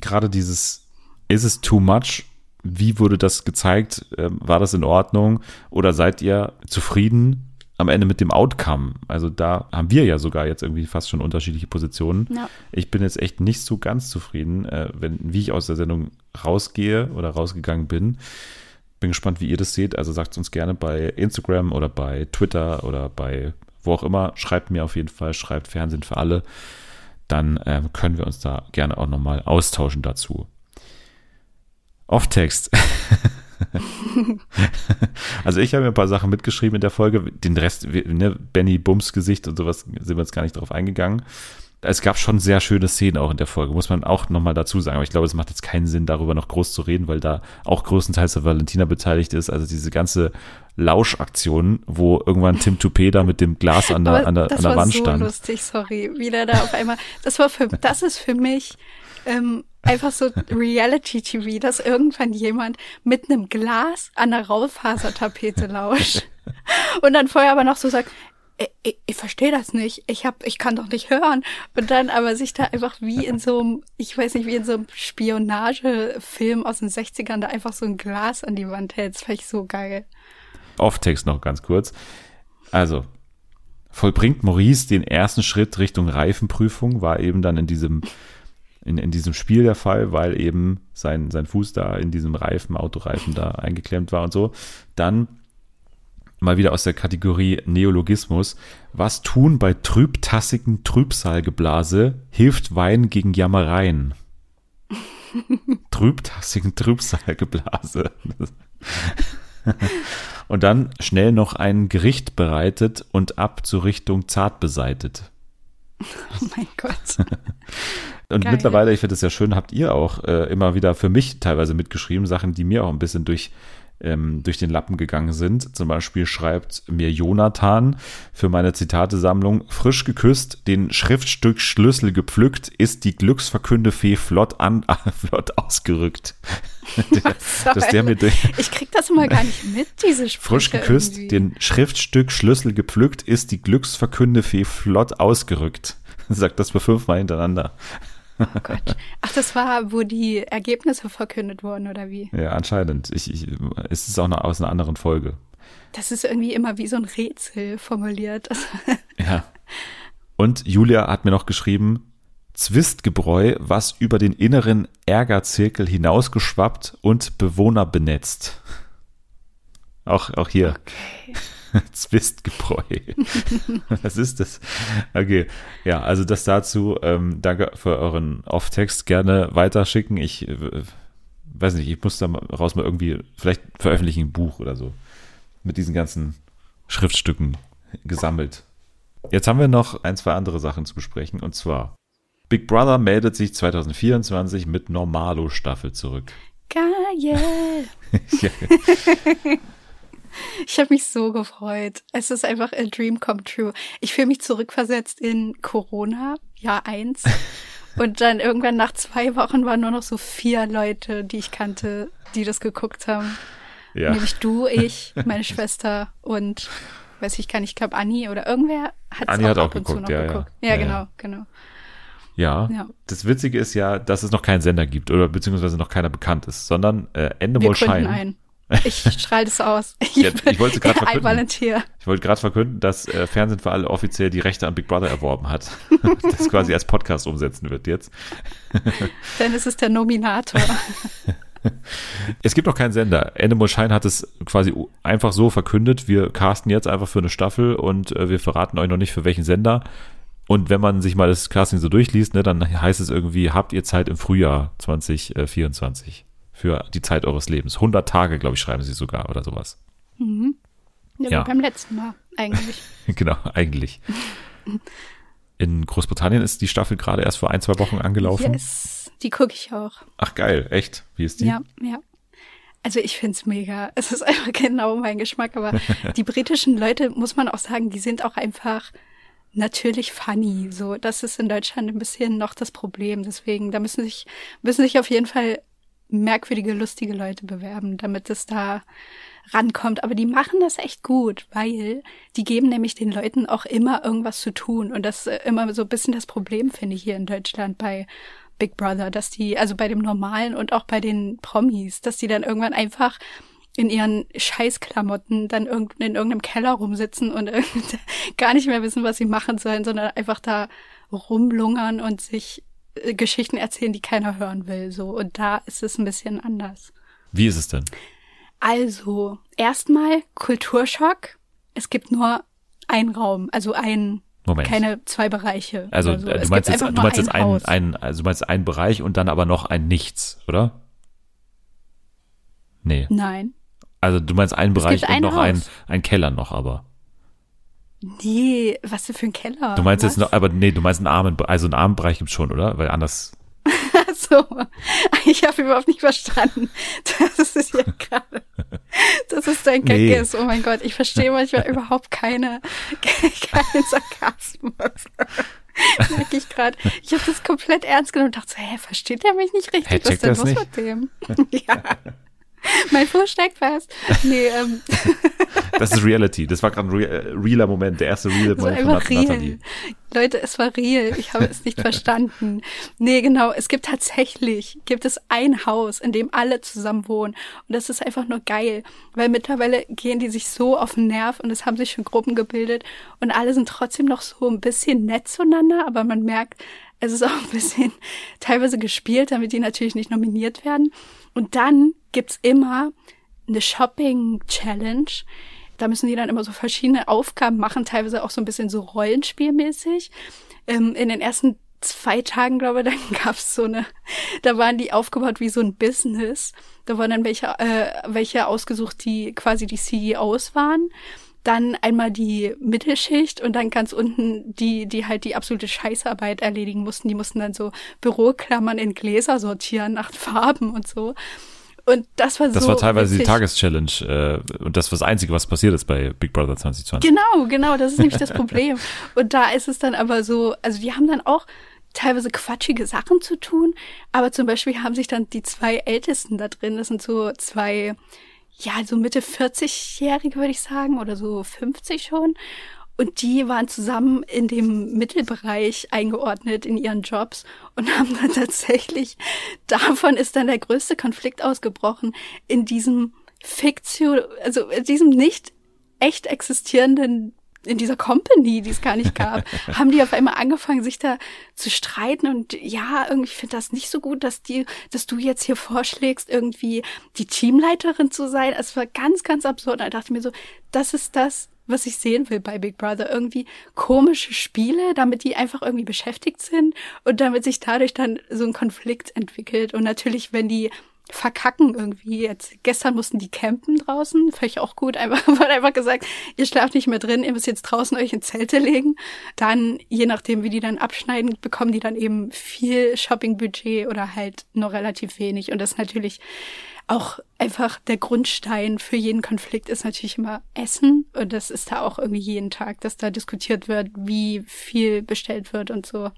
gerade dieses, ist es too much wie wurde das gezeigt? Ähm, war das in Ordnung? Oder seid ihr zufrieden am Ende mit dem Outcome? Also da haben wir ja sogar jetzt irgendwie fast schon unterschiedliche Positionen. Ja. Ich bin jetzt echt nicht so ganz zufrieden, äh, wenn, wie ich aus der Sendung rausgehe oder rausgegangen bin. Bin gespannt, wie ihr das seht. Also sagt uns gerne bei Instagram oder bei Twitter oder bei wo auch immer. Schreibt mir auf jeden Fall, schreibt Fernsehen für alle. Dann ähm, können wir uns da gerne auch nochmal austauschen dazu. Off-Text. also ich habe mir ein paar Sachen mitgeschrieben in der Folge. Den Rest, ne, Benny Bums Gesicht und sowas sind wir jetzt gar nicht drauf eingegangen. Es gab schon sehr schöne Szenen auch in der Folge, muss man auch nochmal dazu sagen. Aber ich glaube, es macht jetzt keinen Sinn, darüber noch groß zu reden, weil da auch größtenteils der Valentina beteiligt ist. Also diese ganze Lauschaktion, wo irgendwann Tim Toupé da mit dem Glas an der, an der, an der Wand stand. Das war so lustig, sorry. Wie der da auf einmal, das war für, das ist für mich ähm, einfach so Reality-TV, dass irgendwann jemand mit einem Glas an der Raufasertapete lauscht und dann vorher aber noch so sagt, ich, ich, ich verstehe das nicht, ich hab, ich kann doch nicht hören. Und dann aber sich da einfach wie in so einem, ich weiß nicht, wie in so einem Spionagefilm aus den 60ern da einfach so ein Glas an die Wand hält. Das fand ich so geil. Off-Text noch ganz kurz. Also, vollbringt Maurice den ersten Schritt Richtung Reifenprüfung, war eben dann in diesem, in, in diesem Spiel der Fall, weil eben sein, sein Fuß da in diesem Reifen, Autoreifen da eingeklemmt war und so. Dann mal wieder aus der Kategorie Neologismus. Was tun bei trübtassigen Trübsalgeblase? Hilft Wein gegen Jammereien. trübtassigen Trübsalgeblase. und dann schnell noch ein Gericht bereitet und ab zur Richtung zart beseitet. Oh mein Gott. Und Geil. mittlerweile, ich finde es ja schön, habt ihr auch äh, immer wieder für mich teilweise mitgeschrieben, Sachen, die mir auch ein bisschen durch, ähm, durch den Lappen gegangen sind. Zum Beispiel schreibt mir Jonathan für meine Zitatesammlung, frisch geküsst, den Schriftstück Schlüssel gepflückt, ist die Glücksverkündefee flott, an, flott ausgerückt. zur dass der mir durch, Ich krieg das immer gar nicht mit, diese Sprüche. frisch geküsst, irgendwie. den Schriftstück Schlüssel gepflückt, ist die Glücksverkündefee flott ausgerückt. Sagt das für fünfmal hintereinander. Oh Gott. Ach, das war, wo die Ergebnisse verkündet wurden, oder wie? Ja, anscheinend. Ich, ich, es ist auch noch aus einer anderen Folge. Das ist irgendwie immer wie so ein Rätsel formuliert. Ja. Und Julia hat mir noch geschrieben, Zwistgebräu, was über den inneren Ärgerzirkel hinausgeschwappt und Bewohner benetzt. Auch, auch hier. Zwistgebräu. Was ist das? Okay. Ja, also das dazu. Ähm, danke für euren Off-Text. Gerne weiterschicken. Ich äh, weiß nicht, ich muss da mal raus mal irgendwie, vielleicht veröffentliche ich ein Buch oder so. Mit diesen ganzen Schriftstücken gesammelt. Jetzt haben wir noch ein, zwei andere Sachen zu besprechen. Und zwar, Big Brother meldet sich 2024 mit Normalo-Staffel zurück. Geil. ja, Ich habe mich so gefreut. Es ist einfach a dream come true. Ich fühle mich zurückversetzt in Corona, Jahr eins. Und dann irgendwann nach zwei Wochen waren nur noch so vier Leute, die ich kannte, die das geguckt haben. ja. Nämlich du, ich, meine Schwester und weiß ich gar nicht, ich glaube Anni oder irgendwer hat Anni auch hat auch geguckt, noch ja, geguckt. Ja, Ja, ja. genau, genau. Ja. Ja. Das Witzige ist ja, dass es noch keinen Sender gibt oder beziehungsweise noch keiner bekannt ist, sondern äh, Endemol Schein. ein. Ich strahle das aus. Ich, Ja, ich wollte gerade verkünden. Ich wollte gerade verkünden, dass äh, Fernsehen für alle offiziell die Rechte an Big Brother erworben hat. das quasi als Podcast umsetzen wird jetzt. Dann ist es der Nominator. Es gibt noch keinen Sender. Endemol Schein hat es quasi einfach so verkündet. Wir casten jetzt einfach für eine Staffel und äh, wir verraten euch noch nicht für welchen Sender. Und wenn man sich mal das Casting so durchliest, ne, dann heißt es irgendwie, habt ihr Zeit im Frühjahr 2024 für die Zeit eures Lebens. 100 Tage, glaube ich, schreiben sie sogar oder sowas. Ja, Ja. wie beim letzten Mal eigentlich. genau, eigentlich. In Großbritannien ist die Staffel gerade erst vor ein, zwei Wochen angelaufen. Yes, die gucke ich auch. Ach geil, echt? Wie ist die? Ja, ja. Also ich find's mega. Es ist einfach genau mein Geschmack, aber die britischen Leute, muss man auch sagen, die sind auch einfach natürlich funny. So, das ist in Deutschland ein bisschen noch das Problem. Deswegen, da müssen sich, müssen sich auf jeden Fall merkwürdige, lustige Leute bewerben, damit es da rankommt. Aber die machen das echt gut, weil die geben nämlich den Leuten auch immer irgendwas zu tun. Und das ist immer so ein bisschen das Problem, finde ich, hier in Deutschland bei Big Brother, dass die, also bei dem Normalen und auch bei den Promis, dass die dann irgendwann einfach in ihren Scheißklamotten dann irgend, in irgendeinem Keller rumsitzen und gar nicht mehr wissen, was sie machen sollen, sondern einfach da rumlungern und sich Geschichten erzählen, die keiner hören will. So. Und da ist es ein bisschen anders. Wie ist es denn? Also, erstmal Kulturschock. Es gibt nur einen Raum, also ein, Moment. keine zwei Bereiche. Also so. äh, Es du meinst jetzt, du meinst jetzt ein ein, Haus. ein, also du meinst einen Bereich und dann aber noch ein Nichts, oder? Nee. Nein. Also du meinst einen Bereich gibt und ein noch ein, Haus. ein Keller noch, aber. Nee, was für ein Keller? Du meinst was? jetzt noch, aber nee, du meinst einen armen, also einen armen Bereich gibt's schon, oder? Weil anders. Ach so, ich habe überhaupt nicht verstanden. Das ist ja gerade, dass es dein Gag Nee. ist. Oh mein Gott, ich verstehe manchmal überhaupt keine, keinen Sarkasmus. Merke ich gerade. Ich habe das komplett ernst genommen und dachte so, hä, versteht der mich nicht richtig? Hä, Was ist denn das los mit dem? ja. Mein Fuß steckt fest. Nee, ähm, Das ist Reality. Das war gerade ein rea- realer Moment, der erste war Moment von real. Nathalie. Leute, es war real. Ich habe es nicht verstanden. Nee, genau. Es gibt tatsächlich, gibt es ein Haus, in dem alle zusammen wohnen. Und das ist einfach nur geil. Weil mittlerweile gehen die sich so auf den Nerv und es haben sich schon Gruppen gebildet. Und alle sind trotzdem noch so ein bisschen nett zueinander. Aber man merkt, es ist auch ein bisschen teilweise gespielt, damit die natürlich nicht nominiert werden. Und dann gibt's immer eine Shopping-Challenge. Da müssen die dann immer so verschiedene Aufgaben machen, teilweise auch so ein bisschen so Rollenspielmäßig. Ähm, in den ersten zwei Tagen, glaube ich, dann gab's so eine, da waren die aufgebaut wie so ein Business. Da waren dann welche, äh, welche ausgesucht, die quasi die CEOs waren. Dann einmal die Mittelschicht und dann ganz unten die, die halt die absolute Scheißarbeit erledigen mussten. Die mussten dann so Büroklammern in Gläser sortieren nach Farben und so. Und das war so. Das war teilweise die witzig. Tageschallenge äh, und das war das Einzige, was passiert ist bei Big Brother 2020. Genau, genau, das ist nämlich das Problem. Und da ist es dann aber so, also die haben dann auch teilweise quatschige Sachen zu tun, aber zum Beispiel haben sich dann die zwei Ältesten da drin, das sind so zwei, ja, so Mitte 40-Jährige, würde ich sagen, oder so 50 schon. Und die waren zusammen in dem Mittelbereich eingeordnet in ihren Jobs und haben dann tatsächlich, davon ist dann der größte Konflikt ausgebrochen in diesem Fiktion, also in diesem nicht echt existierenden in dieser Company, die es gar nicht gab, haben die auf einmal angefangen, sich da zu streiten und ja, irgendwie ich finde das nicht so gut, dass die, dass du jetzt hier vorschlägst, irgendwie die Teamleiterin zu sein. Es war ganz, ganz absurd. Da dachte ich mir so, das ist das, was ich sehen will bei Big Brother. Irgendwie komische Spiele, damit die einfach irgendwie beschäftigt sind und damit sich dadurch dann so ein Konflikt entwickelt. Und natürlich, wenn die verkacken irgendwie. Jetzt gestern mussten die campen draußen, ich auch gut. Einfach wurde einfach gesagt, ihr schlaft nicht mehr drin, ihr müsst jetzt draußen euch in Zelte legen. Dann, je nachdem, wie die dann abschneiden, bekommen die dann eben viel Shoppingbudget oder halt nur relativ wenig. Und das ist natürlich auch einfach der Grundstein für jeden Konflikt ist natürlich immer Essen. Und das ist da auch irgendwie jeden Tag, dass da diskutiert wird, wie viel bestellt wird und so.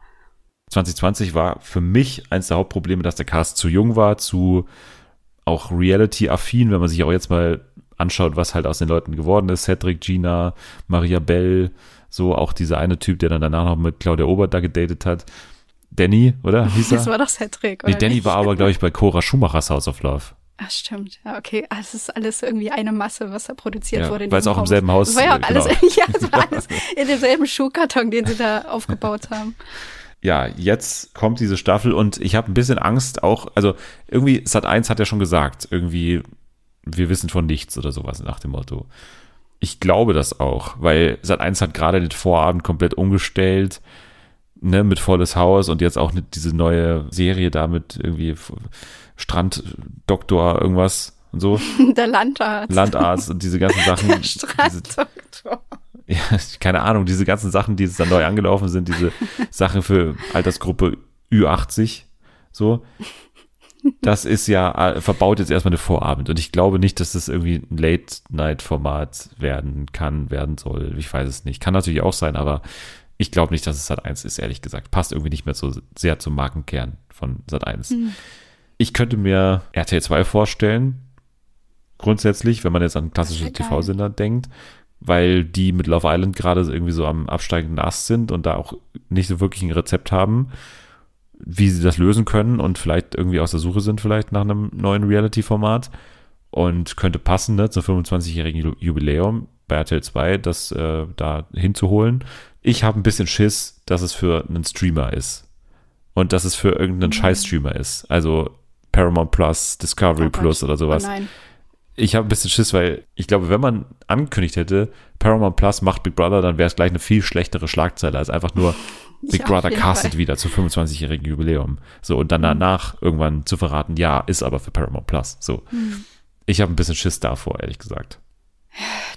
2020 war für mich eins der Hauptprobleme, dass der Cast zu jung war, zu auch Reality-affin, wenn man sich auch jetzt mal anschaut, was halt aus den Leuten geworden ist. Cedric, Gina, Maria Bell, so auch dieser eine Typ, der dann danach noch mit Claudia Obert da gedatet hat. Danny, oder? Hieß er? Das war doch Cedric, nee, oder Danny nicht? war aber, glaube ich, bei Cora Schumachers House of Love. Ach, stimmt. Ja, okay. Ah, Es ist alles irgendwie eine Masse, was da produziert Ja, wurde. weil es auch im Haus. selben Haus, Es war ja auch alles, genau. ja, es war alles in demselben Schuhkarton, den sie da aufgebaut haben. Ja, jetzt kommt diese Staffel und ich habe ein bisschen Angst auch, also irgendwie Sat 1 hat ja schon gesagt, irgendwie wir wissen von nichts oder sowas nach dem Motto. Ich glaube das auch, weil Sat 1 hat gerade den Vorabend komplett umgestellt, ne, mit volles Haus und jetzt auch diese neue Serie da mit irgendwie Stranddoktor irgendwas und so, Der Landarzt. Landarzt und diese ganzen Sachen. Der Stranddoktor. keine Ahnung, diese ganzen Sachen, die jetzt da neu angelaufen sind, diese Sachen für Altersgruppe Ü80, so. Das ist ja, äh, verbaut jetzt erstmal eine Vorabend. Und ich glaube nicht, dass das irgendwie ein Late-Night-Format werden kann, werden soll. Ich weiß es nicht. Kann natürlich auch sein, aber ich glaube nicht, dass es Sat 1 ist, ehrlich gesagt. Passt irgendwie nicht mehr so sehr zum Markenkern von Sat 1. Ich könnte mir RTL 2 vorstellen, grundsätzlich, wenn man jetzt an klassische. TV-Sender denkt, weil die mit Love Island gerade irgendwie so am absteigenden Ast sind und da auch nicht so wirklich ein Rezept haben, wie sie das lösen können und vielleicht irgendwie aus der Suche sind, vielleicht nach einem neuen Reality-Format. Und könnte passen, ne, zum 25-jährigen Ju- Jubiläum bei RTL 2, das äh, da hinzuholen. Ich habe ein bisschen Schiss, dass es für einen Streamer ist. Und dass es für irgendeinen Scheiß-Streamer ist. Also Paramount Plus, Discovery Oh. Plus oder sowas Oh nein. Ich habe ein bisschen Schiss, weil ich glaube, wenn man angekündigt hätte, Paramount Plus macht Big Brother, dann wäre es gleich eine viel schlechtere Schlagzeile als einfach nur Big Ja, Brother castet Fall. wieder zum 25-jährigen Jubiläum. So, und dann danach irgendwann zu verraten, ja, ist aber für Paramount Plus. So. Hm. Ich habe ein bisschen Schiss davor, ehrlich gesagt.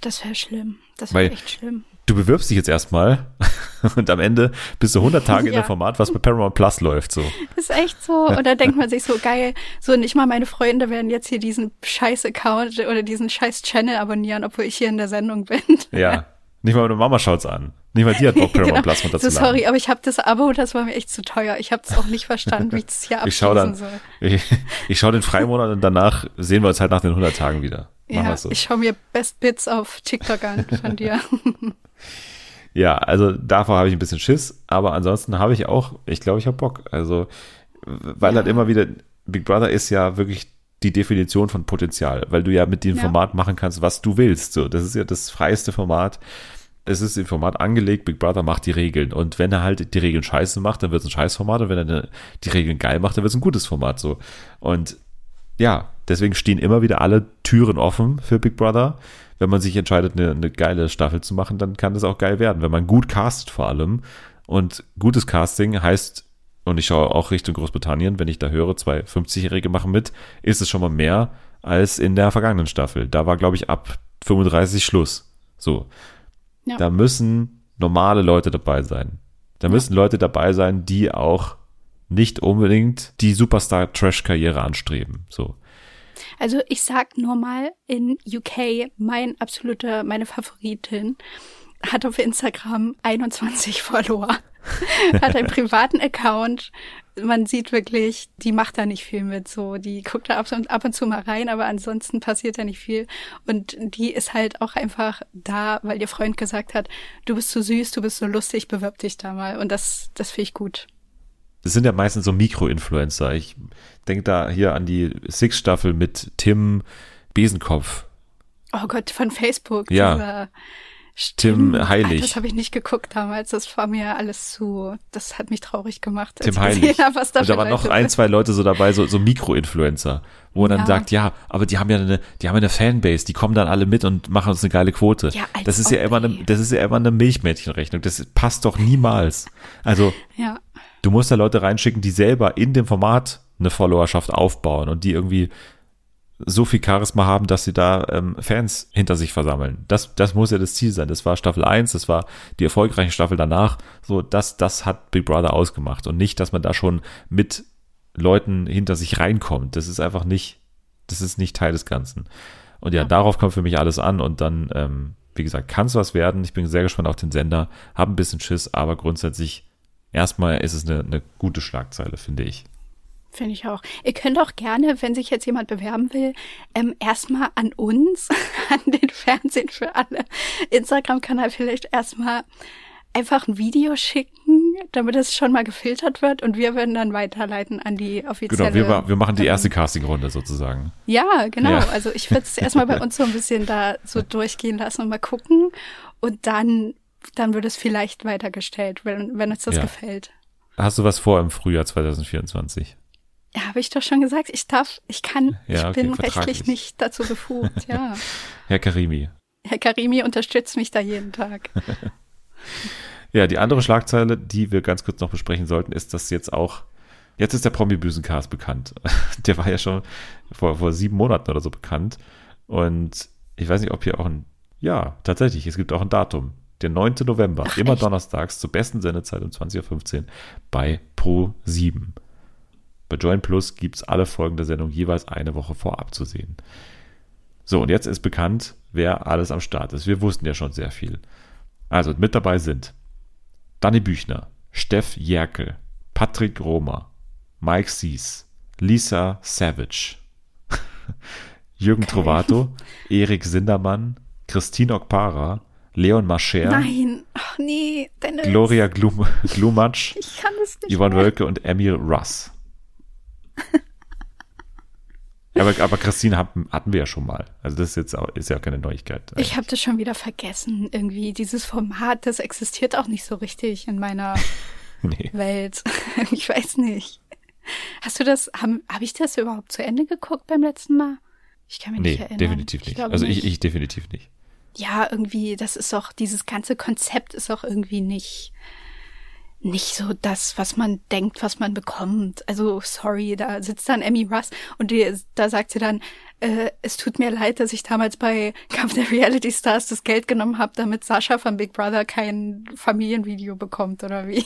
Das wäre schlimm. Das wäre echt schlimm. Du bewirbst dich jetzt erstmal und am Ende bist du 100 Tage in Ja. einem Format, was bei Paramount Plus läuft. So. Ist echt so. Und da denkt man sich so, geil, so nicht mal meine Freunde werden jetzt hier diesen scheiß Account oder diesen scheiß Channel abonnieren, obwohl ich hier in der Sendung bin. Ja. Nicht mal meine Mama schaut's an. Nicht mal die hat Bock, Paramount Plus Genau. so, runterzuladen. sorry, aber ich habe das Abo, das war mir echt zu teuer. Ich habe es auch nicht verstanden, wie ich es hier Ich schau abschließen dann, soll. ich, ich schaue den Freimonat und danach sehen wir uns halt nach den 100 Tagen wieder. Machen Ja, so. ich schaue mir Best Bits auf TikTok an von dir. Ja, also davor habe ich ein bisschen Schiss, aber ansonsten habe ich auch, ich glaube, ich habe Bock. Also, weil Ja. halt immer wieder, Big Brother ist ja wirklich die Definition von Potenzial, weil du ja mit dem Ja. Format machen kannst, was du willst. So, das ist ja das freiste Format. Es ist im Format angelegt, Big Brother macht die Regeln. Und wenn er halt die Regeln scheiße macht, dann wird es ein Scheißformat. Und wenn er die Regeln geil macht, dann wird es ein gutes Format. So. Und ja, deswegen stehen immer wieder alle Türen offen für Big Brother. Wenn man sich entscheidet, eine, eine geile Staffel zu machen, dann kann das auch geil werden, wenn man gut castet vor allem. Und gutes Casting heißt, und ich schaue auch Richtung Großbritannien, wenn ich da höre, zwei 50-Jährige machen mit, ist es schon mal mehr als in der vergangenen Staffel. Da war, glaube ich, ab 35 Schluss. So. Ja. Da müssen normale Leute dabei sein. Da müssen Leute dabei sein, die auch nicht unbedingt die Superstar-Trash-Karriere anstreben. So. Also ich sag nur mal, in UK, mein absoluter, meine Favoritin, hat auf Instagram 21 Follower, hat einen privaten Account. Man sieht wirklich, die macht da nicht viel mit, so, die guckt da ab und, ab und zu mal rein, aber ansonsten passiert da nicht viel. Und die ist halt auch einfach da, weil ihr Freund gesagt hat, du bist so süß, du bist so lustig, bewirb dich da mal. Und das, das finde ich gut. Das sind ja meistens so Mikro-Influencer. Ich denke da hier an die Six-Staffel mit Tim Besenkopf. Oh Gott, von Facebook. Ja. Tim Stimmt. Heilig. Das habe ich nicht geguckt damals. Das war mir alles zu. Das hat mich traurig gemacht. Tim Heilig. habe, da Und da waren noch ein, sind. zwei Leute so dabei, so, so Mikro-Influencer, wo man dann Ja. sagt, ja, aber die haben ja eine, die haben eine Fanbase, die kommen dann alle mit und machen uns eine geile Quote. Ja, das ist ja immer eine, das ist ja immer eine Milchmädchenrechnung. Das passt doch niemals. Also, Ja, du musst da Leute reinschicken, die selber in dem Format eine Followerschaft aufbauen und die irgendwie so viel Charisma haben, dass sie da ähm, Fans hinter sich versammeln. Das, das muss ja das Ziel sein. Das war Staffel 1, das war die erfolgreiche Staffel danach. So, das, das hat Big Brother ausgemacht und nicht, dass man da schon mit Leuten hinter sich reinkommt. Das ist einfach nicht, das ist nicht Teil des Ganzen. Und ja, darauf kommt für mich alles an und dann, ähm, wie gesagt, kann es was werden. Ich bin sehr gespannt auf den Sender, habe ein bisschen Schiss, aber grundsätzlich erstmal ist es eine, eine gute Schlagzeile, finde ich. finde ich auch. Ihr könnt auch gerne, wenn sich jetzt jemand bewerben will, ähm, erstmal an uns, an den Fernsehen für alle Instagram-Kanal vielleicht erstmal einfach ein Video schicken, damit es schon mal gefiltert wird und wir werden dann weiterleiten an die offizielle. Genau, wir, wir machen die erste Castingrunde sozusagen. Ja, genau. Ja. Also ich würde es erstmal bei uns so ein bisschen da so durchgehen lassen und mal gucken. Und dann, dann wird es vielleicht weitergestellt, wenn, wenn uns das Ja. gefällt. Hast du was vor im Frühjahr 2024? Ja, habe ich doch schon gesagt. Ich darf, ich kann, Ja, ich okay, bin rechtlich nicht dazu befugt, ja. Herr Karimi. Herr Karimi unterstützt mich da jeden Tag. Ja, die andere Schlagzeile, die wir ganz kurz noch besprechen sollten, ist, dass jetzt auch, jetzt ist der Promi-Büsencast bekannt. Der war ja schon vor, vor sieben Monaten oder so bekannt. Und ich weiß nicht, ob hier auch ein, ja, tatsächlich, es gibt auch ein Datum. Der 9. November, Ach, immer echt? donnerstags zur besten Sendezeit um 20.15 Uhr bei Pro 7. Bei Join Plus gibt es alle Folgen der Sendung jeweils eine Woche vorab zu sehen. So, und jetzt ist bekannt, wer alles am Start ist. Wir wussten ja schon sehr viel. Also mit dabei sind Danny Büchner, Steff Jerkel, Patrick Romer, Mike Sies, Lisa Savage, Jürgen Trovato, Erik Sindermann, Christine Okpara, Leon Mascher, Nein, ach nee, Dennis. Gloria Glum Glumatsch, Ich kann es nicht Yvonne mehr. Wölke und Emil Russ. Aber, aber Christine hatten, hatten wir ja schon mal. Also das ist jetzt auch, ist ja auch keine Neuigkeit. Ich habe das schon wieder vergessen. Irgendwie dieses Format, das existiert auch nicht so richtig in meiner nee. Welt. Ich weiß nicht. Hast du das, habe hab ich das überhaupt zu Ende geguckt beim letzten Mal? Ich kann mich Nee, nicht erinnern. definitiv nicht. glaube Also ich, ich definitiv nicht. Ja, irgendwie, das ist auch, dieses ganze Konzept ist auch irgendwie nicht, nicht so das, was man denkt, was man bekommt. Also, sorry, da sitzt dann Emmy Russ und die, da sagt sie dann, äh, es tut mir leid, dass ich damals bei Kampf der Reality Stars das Geld genommen habe, damit Sascha von Big Brother kein Familienvideo bekommt, oder wie?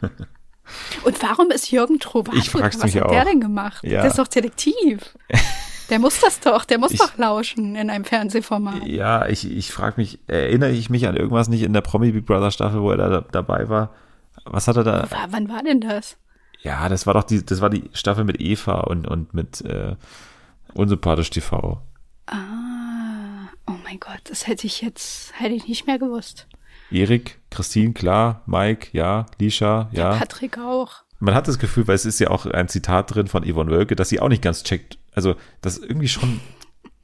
und warum ist Jürgen Trovato? Was hat auch. der denn gemacht? Ja. Der ist doch Detektiv. Der muss das doch, der muss Ich- doch lauschen in einem Fernsehformat. Ja, ich, ich frage mich, erinnere ich mich an irgendwas nicht in der Promi Big Brother Staffel, wo er da dabei war? Was hat er da? W- Wann war denn das? Ja, das war doch die, das war die Staffel mit Eva und, und mit äh, Unsympathisch TV. Ah, mein Gott, das hätte ich jetzt, hätte ich nicht mehr gewusst. Erik, Christine, klar, Mike, ja, Lisha, ja. Patrick auch. Man hat das Gefühl, weil es ist ja auch ein Zitat drin von Yvonne Wölke, dass sie auch nicht ganz checkt, also dass irgendwie schon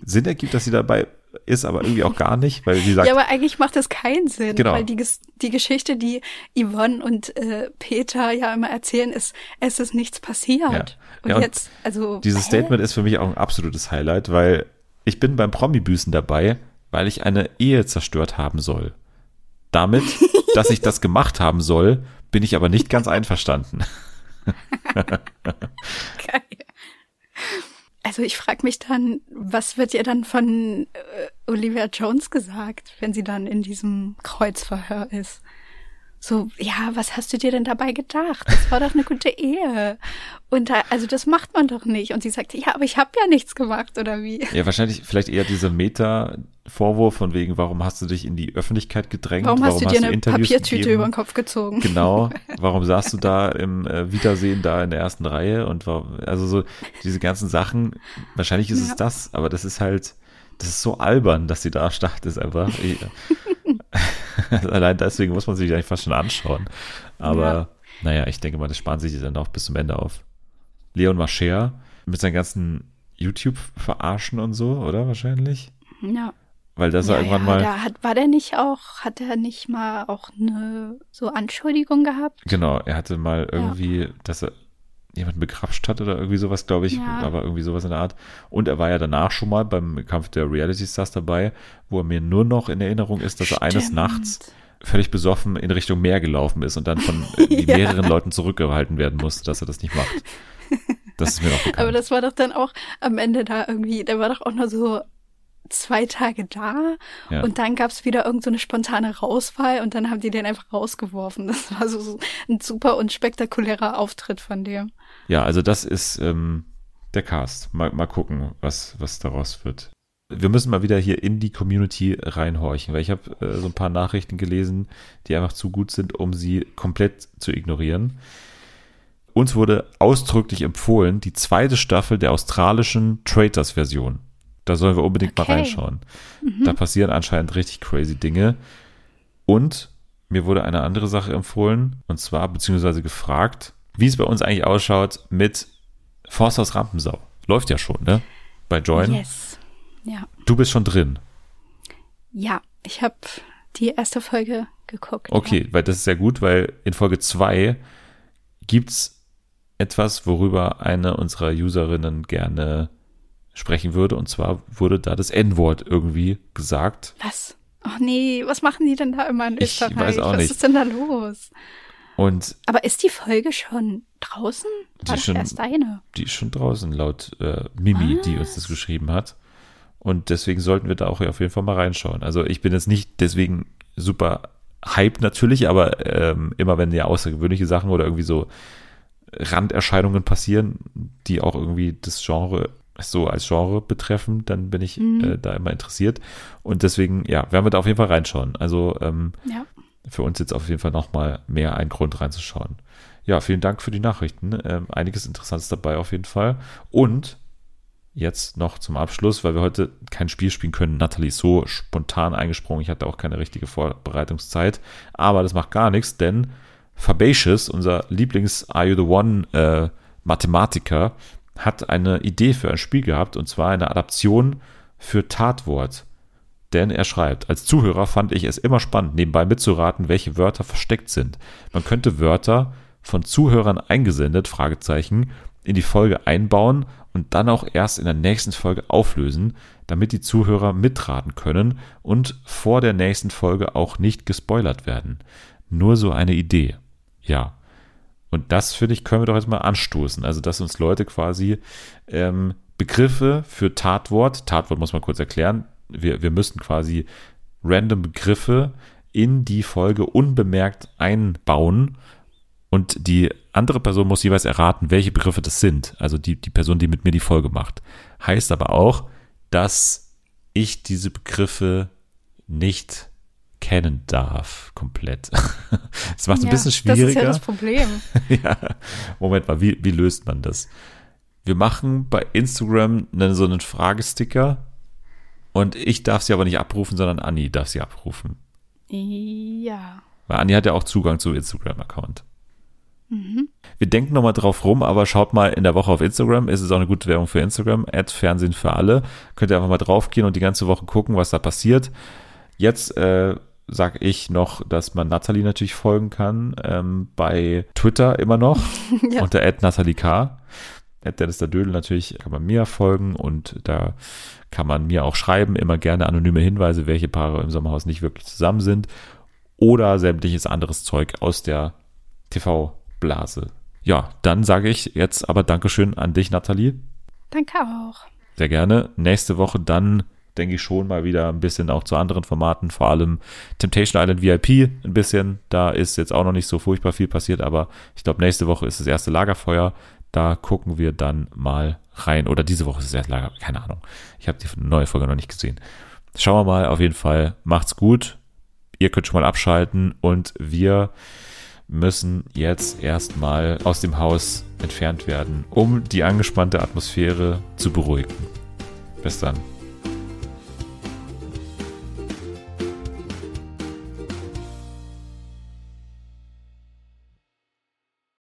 Sinn ergibt, dass sie dabei ist, aber irgendwie auch gar nicht, weil sie sagt, Ja, aber eigentlich macht das keinen Sinn, Genau. weil die, die Geschichte, die Yvonne und äh, Peter ja immer erzählen, ist, es ist nichts passiert. Ja. Und Ja, und jetzt, also. Dieses hä? Statement ist für mich auch ein absolutes Highlight, weil ich bin beim Promi-Büßen dabei, weil ich eine Ehe zerstört haben soll. Damit, dass ich das gemacht haben soll, bin ich aber nicht ganz einverstanden. Geil. Also ich frage mich dann, was wird ihr dann von äh, Olivia Jones gesagt, wenn sie dann in diesem Kreuzverhör ist? So, ja, was hast du dir denn dabei gedacht? Das war doch eine gute Ehe. Und da, also das macht man doch nicht. Und sie sagt, ja, aber ich habe ja nichts gemacht, oder wie? Ja, wahrscheinlich vielleicht eher dieser Meta-Vorwurf von wegen, warum hast du dich in die Öffentlichkeit gedrängt? Warum hast du dir eine Interviews Papiertüte gegeben? über den Kopf gezogen? Genau. Warum saßt du da im äh, Wiedersehen da in der ersten Reihe und war, also so diese ganzen Sachen, wahrscheinlich ist es Ja. das, aber das ist halt, das ist so albern, dass sie da startet, ist einfach. Allein deswegen muss man sich eigentlich fast schon anschauen. Aber Ja. naja, ich denke mal, das sparen sich dann auch bis zum Ende auf. Leon Mascher mit seinen ganzen YouTube-Verarschen und so, oder wahrscheinlich? Ja. Weil das ja, irgendwann ja, mal. Da hat, war der nicht auch, hat er nicht mal auch eine so Anschuldigung gehabt? Genau, er hatte mal irgendwie, dass er jemanden begrapscht hat oder irgendwie sowas, glaube ich, Ja. aber irgendwie sowas in der Art. Und er war ja danach schon mal beim Kampf der Reality Stars dabei, wo er mir nur noch in Erinnerung ist, dass er eines Stimmt. Nachts völlig besoffen in Richtung Meer gelaufen ist und dann von irgendwie Ja. mehreren Leuten zurückgehalten werden musste, dass er das nicht macht. Das ist mir noch bekannt. Aber das war doch dann auch am Ende da irgendwie, der war doch auch nur so zwei Tage da Ja. und dann gab's wieder irgend so eine spontane Rauswahl und dann haben die den einfach rausgeworfen. Das war so, so ein super unspektakulärer Auftritt von dem. Ja, also das ist ähm, der Cast. Mal, mal gucken, was, was daraus wird. Wir müssen mal wieder hier in die Community reinhorchen, weil ich habe äh, so ein paar Nachrichten gelesen, die einfach zu gut sind, um sie komplett zu ignorieren. Uns wurde ausdrücklich empfohlen, die zweite Staffel der australischen Traitors-Version. Da sollen wir unbedingt mal Okay. reinschauen. Da passieren anscheinend richtig crazy Dinge. Und mir wurde eine andere Sache empfohlen, und zwar, beziehungsweise gefragt, wie es bei uns eigentlich ausschaut mit Forsthaus Rampensau. Läuft ja schon, ne? Bei Join. Yes. Ja. Du bist schon drin. Ja, ich habe die erste Folge geguckt. Okay, weil das ist sehr gut, weil in Folge 2 gibt's etwas, worüber eine unserer Userinnen gerne sprechen würde. Und zwar wurde da das N-Wort irgendwie gesagt. Was? Ach nee, was machen die denn da immer in Ich Österreich? weiß auch was nicht. ist denn da los? Und Aber ist die Folge schon draußen? Die War das schon- erst eine? die ist schon draußen, laut äh, Mimi, die uns das geschrieben hat. Und deswegen sollten wir da auch auf jeden Fall mal reinschauen. Also ich bin jetzt nicht deswegen super hype natürlich, aber ähm, immer wenn ja außergewöhnliche Sachen oder irgendwie so Randerscheinungen passieren, die auch irgendwie das Genre so als Genre betreffen, dann bin ich äh, da immer interessiert. Und deswegen, ja, werden wir da auf jeden Fall reinschauen. Also ähm, Ja. für uns jetzt auf jeden Fall nochmal mehr ein Grund reinzuschauen. Ja, vielen Dank für die Nachrichten. Ähm, einiges Interessantes dabei auf jeden Fall. Und jetzt noch zum Abschluss, weil wir heute kein Spiel spielen können. Natalie ist so spontan eingesprungen. Ich hatte auch keine richtige Vorbereitungszeit. Aber das macht gar nichts, denn Fabacious, unser Lieblings-Are You the One äh, Mathematiker, hat eine Idee für ein Spiel gehabt und zwar eine Adaption für Tatwort. Denn er schreibt, als Zuhörer fand ich es immer spannend, nebenbei mitzuraten, welche Wörter versteckt sind. Man könnte Wörter von Zuhörern eingesendet, Fragezeichen, in die Folge einbauen und dann auch erst in der nächsten Folge auflösen, damit die Zuhörer mitraten können und vor der nächsten Folge auch nicht gespoilert werden. Nur so eine Idee. Ja. Und das, finde ich, können wir doch jetzt mal anstoßen. Also, dass uns Leute quasi ähm, Begriffe für Tatwort, Tatwort muss man kurz erklären, wir, wir müssen quasi random Begriffe in die Folge unbemerkt einbauen und die andere Person muss jeweils erraten, welche Begriffe das sind. Also die, die Person, die mit mir die Folge macht. Heißt aber auch, dass ich diese Begriffe nicht kennen darf, komplett. Das macht es ein Ja, bisschen Das ist ja schwieriger. das Problem. ja, Moment mal, wie, wie löst man das? Wir machen bei Instagram einen, so einen Fragesticker Und ich darf sie aber nicht abrufen, sondern Anni darf sie abrufen. Ja. Weil Anni hat ja auch Zugang zu Instagram-Account. Wir denken nochmal drauf rum, aber schaut mal in der Woche auf Instagram. Es ist auch eine gute Werbung für Instagram. Ad Fernsehen für alle. Könnt ihr einfach mal draufgehen und die ganze Woche gucken, was da passiert. Jetzt äh, sage ich noch, dass man Nathalie natürlich folgen kann. Ähm, bei Twitter immer noch. Ja. Unter Ad Nathalie K. Ad Dennis der Dödel natürlich kann man mir folgen und da kann man mir auch schreiben. Immer gerne anonyme Hinweise, welche Paare im Sommerhaus nicht wirklich zusammen sind. Oder sämtliches anderes Zeug aus der TV-Blase. Ja, dann sage ich jetzt aber Dankeschön an dich, Nathalie. Danke auch. Sehr gerne. Nächste Woche dann, denke ich, schon mal wieder ein bisschen auch zu anderen Formaten, vor allem Temptation Island VIP ein bisschen. Da ist jetzt auch noch nicht so furchtbar viel passiert, aber ich glaube, nächste Woche ist das erste Lagerfeuer. Da gucken wir dann mal rein. Oder diese Woche ist das erste Lager, keine Ahnung. Ich habe die neue Folge noch nicht gesehen. Schauen wir mal, auf jeden Fall. Macht's gut. Ihr könnt schon mal abschalten und wir müssen jetzt erstmal aus dem Haus entfernt werden, um die angespannte Atmosphäre zu beruhigen. Bis dann.